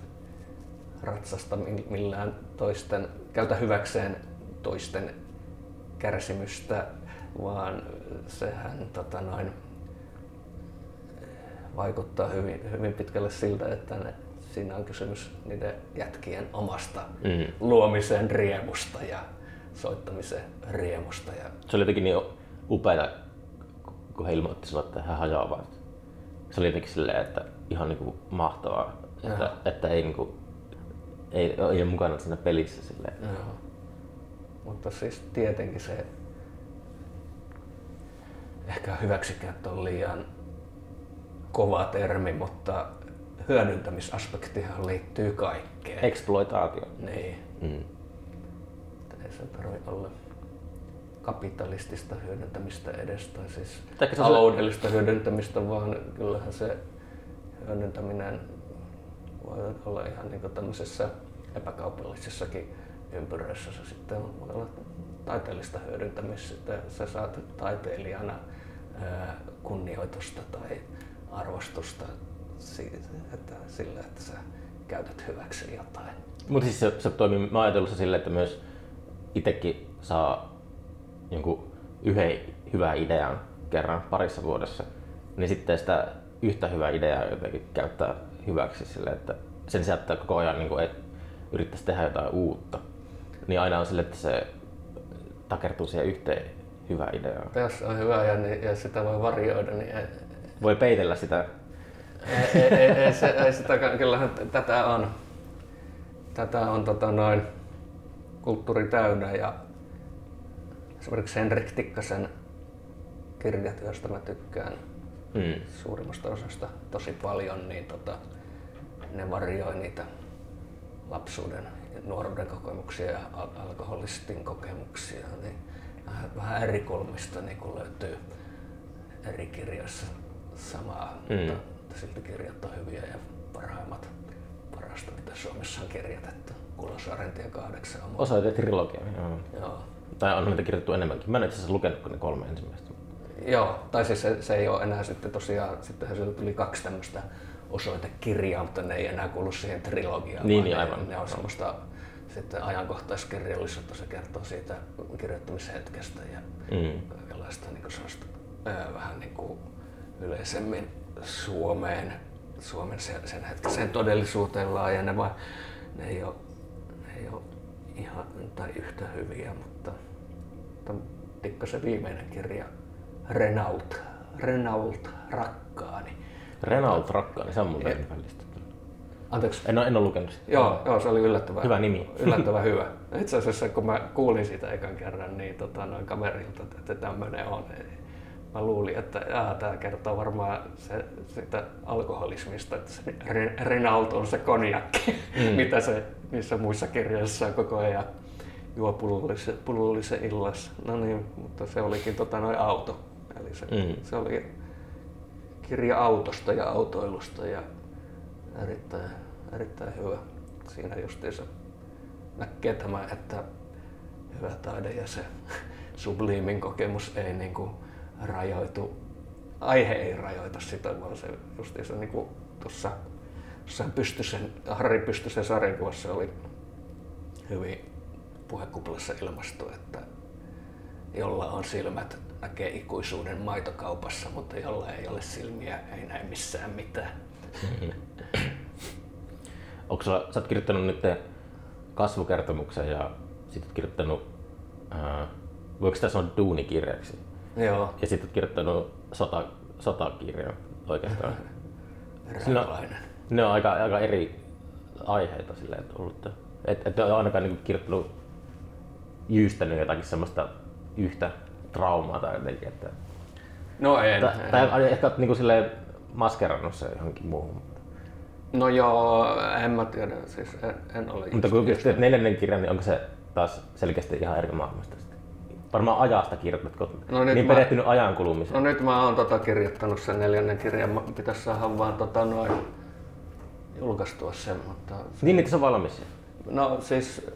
ratsasta mi- millään toisten, käytä hyväkseen toisten kärsimystä, vaan sehän tota noin, vaikuttaa hyvin, hyvin pitkälle siltä, että ne, siinä on kysymys niiden jätkien omasta Mm. luomisen riemusta ja soittamisen riemusta. Ja, Se oli jotenkin niin upeaa, kun he ilmoitti sulle, että he hajoavat. Se oli jotenkin silleen, että ihan niinku mahtavaa, että, että ei, niinku, ei, ei ole mukana siinä pelissä silleen. Mutta siis tietenkin se ehkä hyväksikäyttö on liian kova termi, mutta hyödyntämisaspektihan liittyy kaikkeen. Exploitaatio. Niin. Mm. Ei se tarvitse olla kapitalistista hyödyntämistä edes, tai siis Ehkä se taloudellista hyödyntämistä, vaan kyllähän se hyödyntäminen voi olla ihan niin tämmöisessä epäkaupallisessakin ympyröissä. Se sitten voi olla taiteellista hyödyntämistä, sä saat taiteilijana kunnioitusta tai arvostusta siitä, että sillä, että sä käytät hyväksi jotain. Mutta siis se, se toimii, mä ajatellut silleen, että myös itsekin saa jonkun yhden hyvän idean kerran parissa vuodessa, niin sitten sitä yhtä hyvää ideaa jotenkin käyttää hyväksi silleen, että sen sijaan, että koko ajan niin et yrittäisi tehdä jotain uutta, niin aina on sille, että se takertuu siihen yhteen hyvään ideaan. Jos on hyvä ja, niin, ja sitä voi varjoida, niin Voi peitellä sitä. Ei, ei, ei, ei, se, ei sitä, kyllähän tätä on, tätä on tota noin, kulttuuri täynnä ja esimerkiksi Henrik Tikkasen kirjat, joista mä tykkään Mm. suurimmasta osasta tosi paljon, niin tota, ne varjoi niitä lapsuuden ja nuoruuden kokemuksia ja al- alkoholistin kokemuksia. Niin vähän, vähän eri kulmista niin kun löytyy eri kirjoissa samaa, Mm. mutta, mutta silti kirjat on hyviä ja parhaimmat parasta, mitä Suomessa on kirjoitettu. Kulosaaren tie kahdeksan on Osoite trilogia. Joo. Joo. Tai on niitä kirjoitettu enemmänkin. Mä en itse asiassa lukenut kuin ne kolme ensimmäistä. Joo, tai siis se, se ei ole enää sitten tosiaan, sittenhän sieltä tuli kaksi tämmöistä osoitekirjaa, mutta ne ei enää kuulu siihen trilogiaan. Niin, niin, ne, aivan. Ne on semmoista sitten ajankohtaiskirjallisuutta, se kertoo siitä kirjoittamishetkestä ja Mm. kaikenlaista niin semmoista, ää, vähän niin kuin yleisemmin Suomeen, Suomen sen, sen hetkiseen todellisuuteen laajeneva. Ne ei ole, ne ei ole ihan tai yhtä hyviä, mutta, mutta Tikkasen viimeinen kirja Renault, Renault rakkaani. Renault rakkaani, se on mun välistä. Anteeksi, En ole, en ole lukenut sitä. Joo, joo, se oli yllättävän Hyvä nimi. Yllättävän hyvä. Itse asiassa kun mä kuulin siitä ekan kerran, niin tota, noin kaverilta, että tämmöinen on. Mä luulin, että tämä kertoo varmaan se, sitä alkoholismista, että se Re- Renault on se konjakki, mm. mitä se niissä muissa kirjoissa on koko ajan juo pullollisen, pullollisen illassa. No niin, mutta se olikin tota, noin auto. Eli se, Mm. se oli kirja autosta ja autoilusta ja erittäin, erittäin hyvä. Siinä justiinsa näkee tämä, että hyvä taide ja se subliimin kokemus ei niin kuin rajoitu, aihe ei rajoita sitä, vaan se justiinsa niin kuin tuossa Pystysen, Harri Pystysen sarjakuvassa oli hyvin puhekuplassa ilmastu, että jolla on silmät näkee ikuisuuden maitokaupassa, mutta jolla ei ole silmiä, ei näe missään mitään. Onko sulla, sä oot kirjoittanut nyt kasvukertomuksen ja sit oot kirjoittanut, ää, voiko sitä sanoa duunikirjaksi? Joo, Ja sit oot kirjoittanut sota, sotakirjan oikeastaan. Siinä on- raakalainen. Ne on aika, aika eri aiheita silleen, että ollut. Et, et ole ainakaan niinku kirjoittanut, jyystänyt jotakin semmoista yhtä traumaa tai jotenkin, että No en. tai, en. tai ehkä oot niinku silleen maskerannut se johonkin muuhun. No joo, en mä tiedä, siis en, en ole Mutta kun just teet neljännen kirjan, niin onko se taas selkeästi ihan eri maailmasta sitten? Varmaan ajasta kirjoitatko, No niin mä- perehtynyt ajan kulumiseen. No nyt mä oon tota kirjoittanut sen neljännen kirjan, Mä- pitäisi saada vaan tota noin julkaistua sen, mutta... Niin, että se on valmis. No siis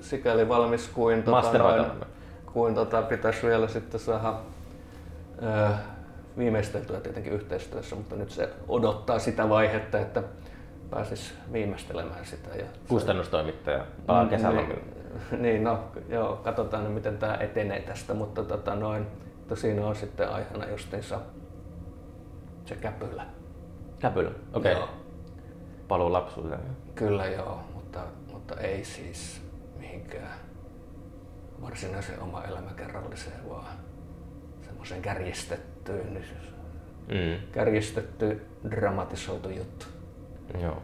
sikäli valmis kuin tota noin, kuin tota, pitäisi vielä sitten saada ö, viimeisteltyä tietenkin yhteistyössä, mutta nyt se odottaa sitä vaihetta, että pääsis viimeistelemään sitä. Ja Kustannustoimittaja palaa kesällä. Niin, niin, no joo, katsotaan nyt miten tämä etenee tästä, mutta tota noin, mutta siinä on sitten aiheena justiinsa se käpylä. Käpylä, okei. Joo. Okay. Paluu lapsuuteen. Kyllä joo, mutta, mutta ei siis mihinkään varsinaiseen oma elämäkerralliseen, vaan semmoiseen kärjistettyyn, niin Mm. kärjistetty, dramatisoitu juttu. Joo.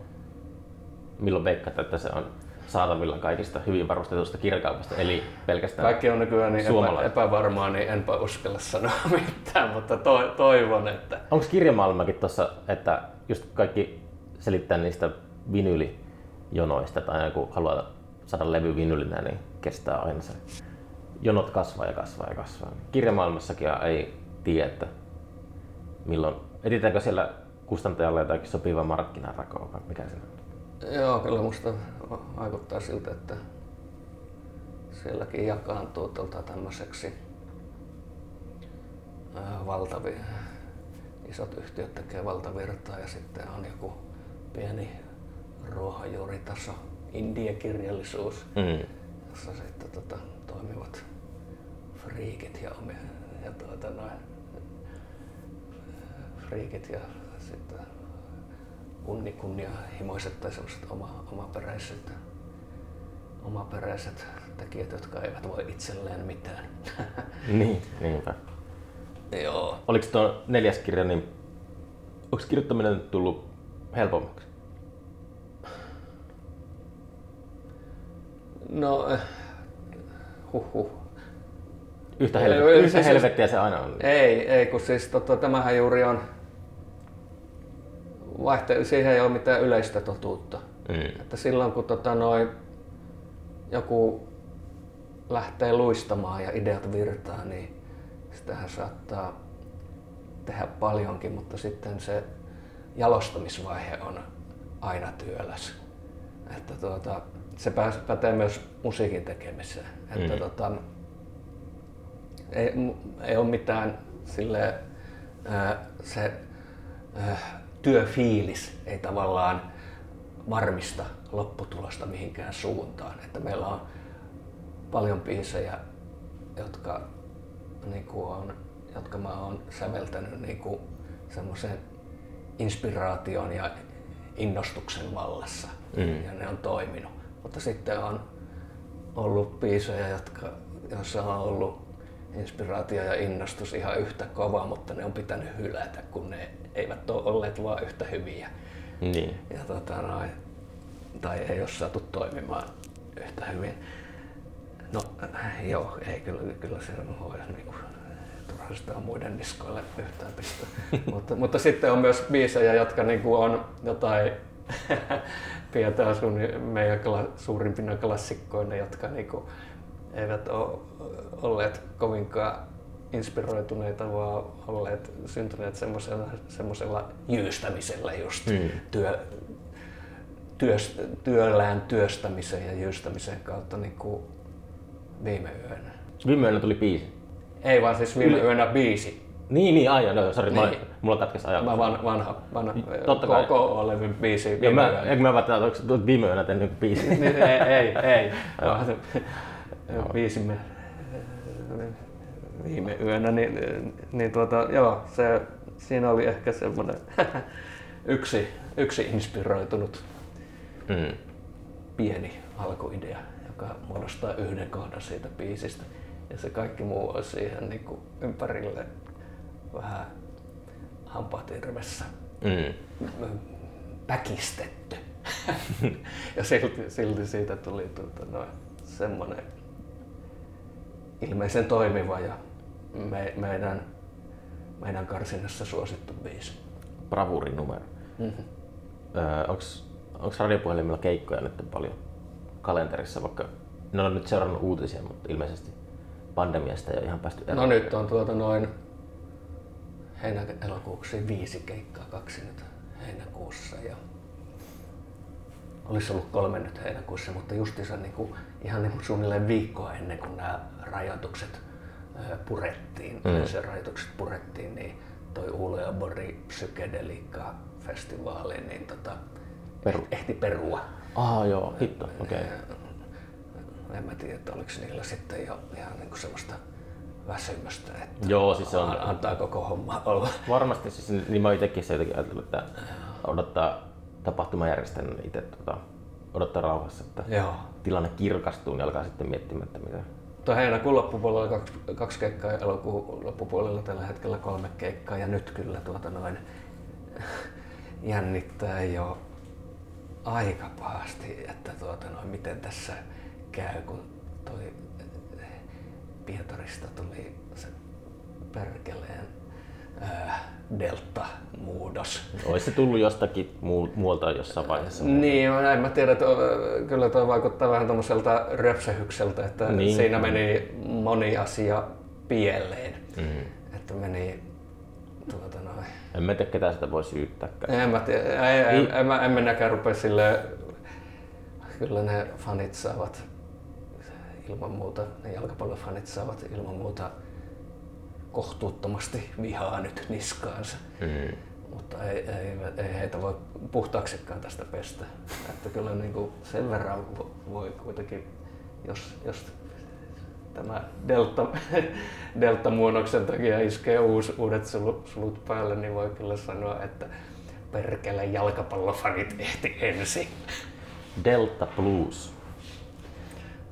Milloin veikkaat, että se on saatavilla kaikista hyvin varustetusta kirjakaupasta, eli pelkästään Kaikki on nykyään niin epä, epävarmaa, niin enpä uskalla sanoa mitään, mutta to, toivon, että Onko kirjamaailmakin tuossa, että just kaikki selittää niistä vinyylijonoista, tai aina kun haluaa saada levy vinylinä, niin kestää aina se. Jonot kasvaa ja kasvaa ja kasvaa. Kirjamaailmassakin ei tiedä, että milloin, etsitäänkö siellä kustantajalle jotakin sopiva markkinarako, vai mikä se on? Joo, kyllä musta vaikuttaa siltä, että sielläkin jakaantuu tuolta tämmöiseksi valtavi, isot yhtiöt tekee valtavirtaa ja sitten on joku pieni ruohonjuuritaso indiekirjallisuus, Mm. jossa sitten tota, toimivat friikit ja, omia, ja tuota, noin, friikit ja sitten kunni, kunnianhimoiset tai sellaiset oma, omaperäiset, omaperäiset tekijät, jotka eivät voi itselleen mitään. Niin, niinpä. Joo. Oliko tuo neljäs kirja, niin onko kirjoittaminen tullut helpommaksi? No, eh, huhhuh. Yhtä, ei, yhtä siis- helvettiä se aina on. Ei, ei, kun siis tota, tämähän juuri on, vaihte- siihen ei ole mitään yleistä totuutta. Mm. Että silloin kun tota, noin, joku lähtee luistamaan ja ideat virtaa, niin sitähän saattaa tehdä paljonkin, mutta sitten se jalostamisvaihe on aina työläs. Että tuota, se pätee myös musiikin tekemiseen. Että Mm. tota, ei, ei ole mitään sille se ää, työfiilis ei tavallaan varmista lopputulosta mihinkään suuntaan. Että meillä on paljon biisejä, jotka, niin kuin on, jotka mä oon säveltänyt niin kuin semmoisen inspiraation ja innostuksen vallassa. Mm. Ja ne on toiminut. Mutta sitten on ollut biisejä, jotka, joissa on ollut inspiraatio ja innostus ihan yhtä kova, mutta ne on pitänyt hylätä, kun ne eivät ole olleet vaan yhtä hyviä. Niin. Ja tota noin, tai ei ole saatu toimimaan yhtä hyvin. No joo, ei kyllä, kyllä se voi niinku, turha sitä on muiden niskoille yhtään pistää. mutta, mutta sitten on myös biisejä, jotka niinku on jotain pidetään sun meidän kla, suurimpina klassikkoina, jotka niinku eivät ole olleet kovinkaan inspiroituneita, vaan olleet syntyneet semmoisella, semmoisella jyystämisellä just Mm. työ, työst, työllään työstämisen ja jyystämisen kautta niin kuin viime yönä. Viime yönä tuli biisi. Ei vaan siis viime Yli- yönä biisi. Niin, niin, aivan, no, sori, Niin. mulla katkesi ajatus. Mä van, vanha, vanha Totta kai. KK-levyn biisi Ja viime mä, yönä. eikö mä välttämättä, onko tuot viime yönä tehnyt biisi? Niin, ei, ei, ei. Biisimme viime yönä, niin, niin tuota, joo, se, siinä oli ehkä semmoinen yksi, yksi inspiroitunut Mm. pieni alkuidea, joka muodostaa yhden kohdan siitä biisistä. Ja se kaikki muu on siihen niin kuin ympärille vähän hampaatirvessä Mm. väkistetty. ja silti, silti siitä tuli tuota, noin, semmoinen ilmeisen toimiva ja me, meidän, meidän karsinnassa suosittu biisi. Bravurin numero. Mm-hmm. Öö, onks, onks radiopuhelimilla keikkoja nyt paljon kalenterissa, vaikka ne on nyt seurannut uutisia, mutta ilmeisesti pandemiasta ei ole ihan päästy eroon. No nyt on tuota noin heinä-elokuuksi viisi keikkaa, kaksi nyt heinäkuussa ja olisi ollut kolme nyt heinäkuussa, mutta justiinsa niin kuin, ihan niin kuin suunnilleen viikkoa ennen kuin nämä rajoitukset purettiin, mm. se rajoitukset purettiin, niin toi Uule ja Bori Psykedelika festivaali, niin tota, Peru. ehti perua. Ah joo, hitto, okei. Okay. En mä tiedä, että oliko niillä sitten jo ihan niin kuin semmoista väsymystä, että Joo, siis se on antaa koko homma olla. varmasti, siis, niin mä itsekin se jotenkin ajatellut, että odottaa tapahtumajärjestäjänä itse tota, odottaa rauhassa, että Joo. tilanne kirkastuu, niin alkaa sitten miettimään, että mitä. Tuo heinäkuun loppupuolella kaksi, kaksi keikkaa ja elokuun loppupuolella tällä hetkellä kolme keikkaa ja nyt kyllä tuota noin jännittää jo aika pahasti, että tuota noin, miten tässä käy, kun toi Pietarista tuli se perkeleen ää, delta-muudos. Olisi se tullut jostakin muu- muualta jossain vaiheessa. Niin, mä en mä tiedä, että ö, kyllä tuo vaikuttaa vähän tuommoiselta röpsähykseltä, että Niin. niin. siinä meni moni asia pieleen. Mm. Että meni tuota noin. En mä tiedä, ketä sitä voi syyttääkään. En mä tiedä, ei, ei, en, mä, en minäkään rupea sille, kyllä ne fanit saavat ilman muuta, ne jalkapallofanit saavat ilman muuta kohtuuttomasti vihaa nyt niskaansa. Mm. Mutta ei, ei, ei heitä voi puhtaaksikaan tästä pestä. Että kyllä niin kuin sen verran vo- voi kuitenkin, jos, jos tämä delta, delta-muunnoksen takia iskee uus, uudet sulut, sulut päälle, niin voi kyllä sanoa, että perkele jalkapallofanit ehti ensin. Delta Blues.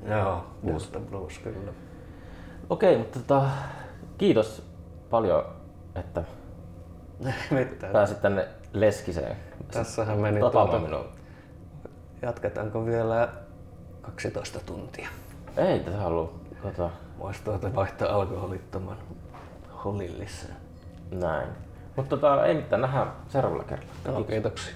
Joo, Delta Blues kyllä. Okei, mutta tota, kiitos paljon, että Mitään. pääsit tänne Leskiseen Tässähän meni tuota, minua. jatketaanko vielä 12 tuntia? Ei tätä halua. Tota, Voisi tuota vaihtaa alkoholittoman holilliseen. näin. Mutta tota, ei mitään, nähdään seuraavalla kerralla. Joo, kiitoksia.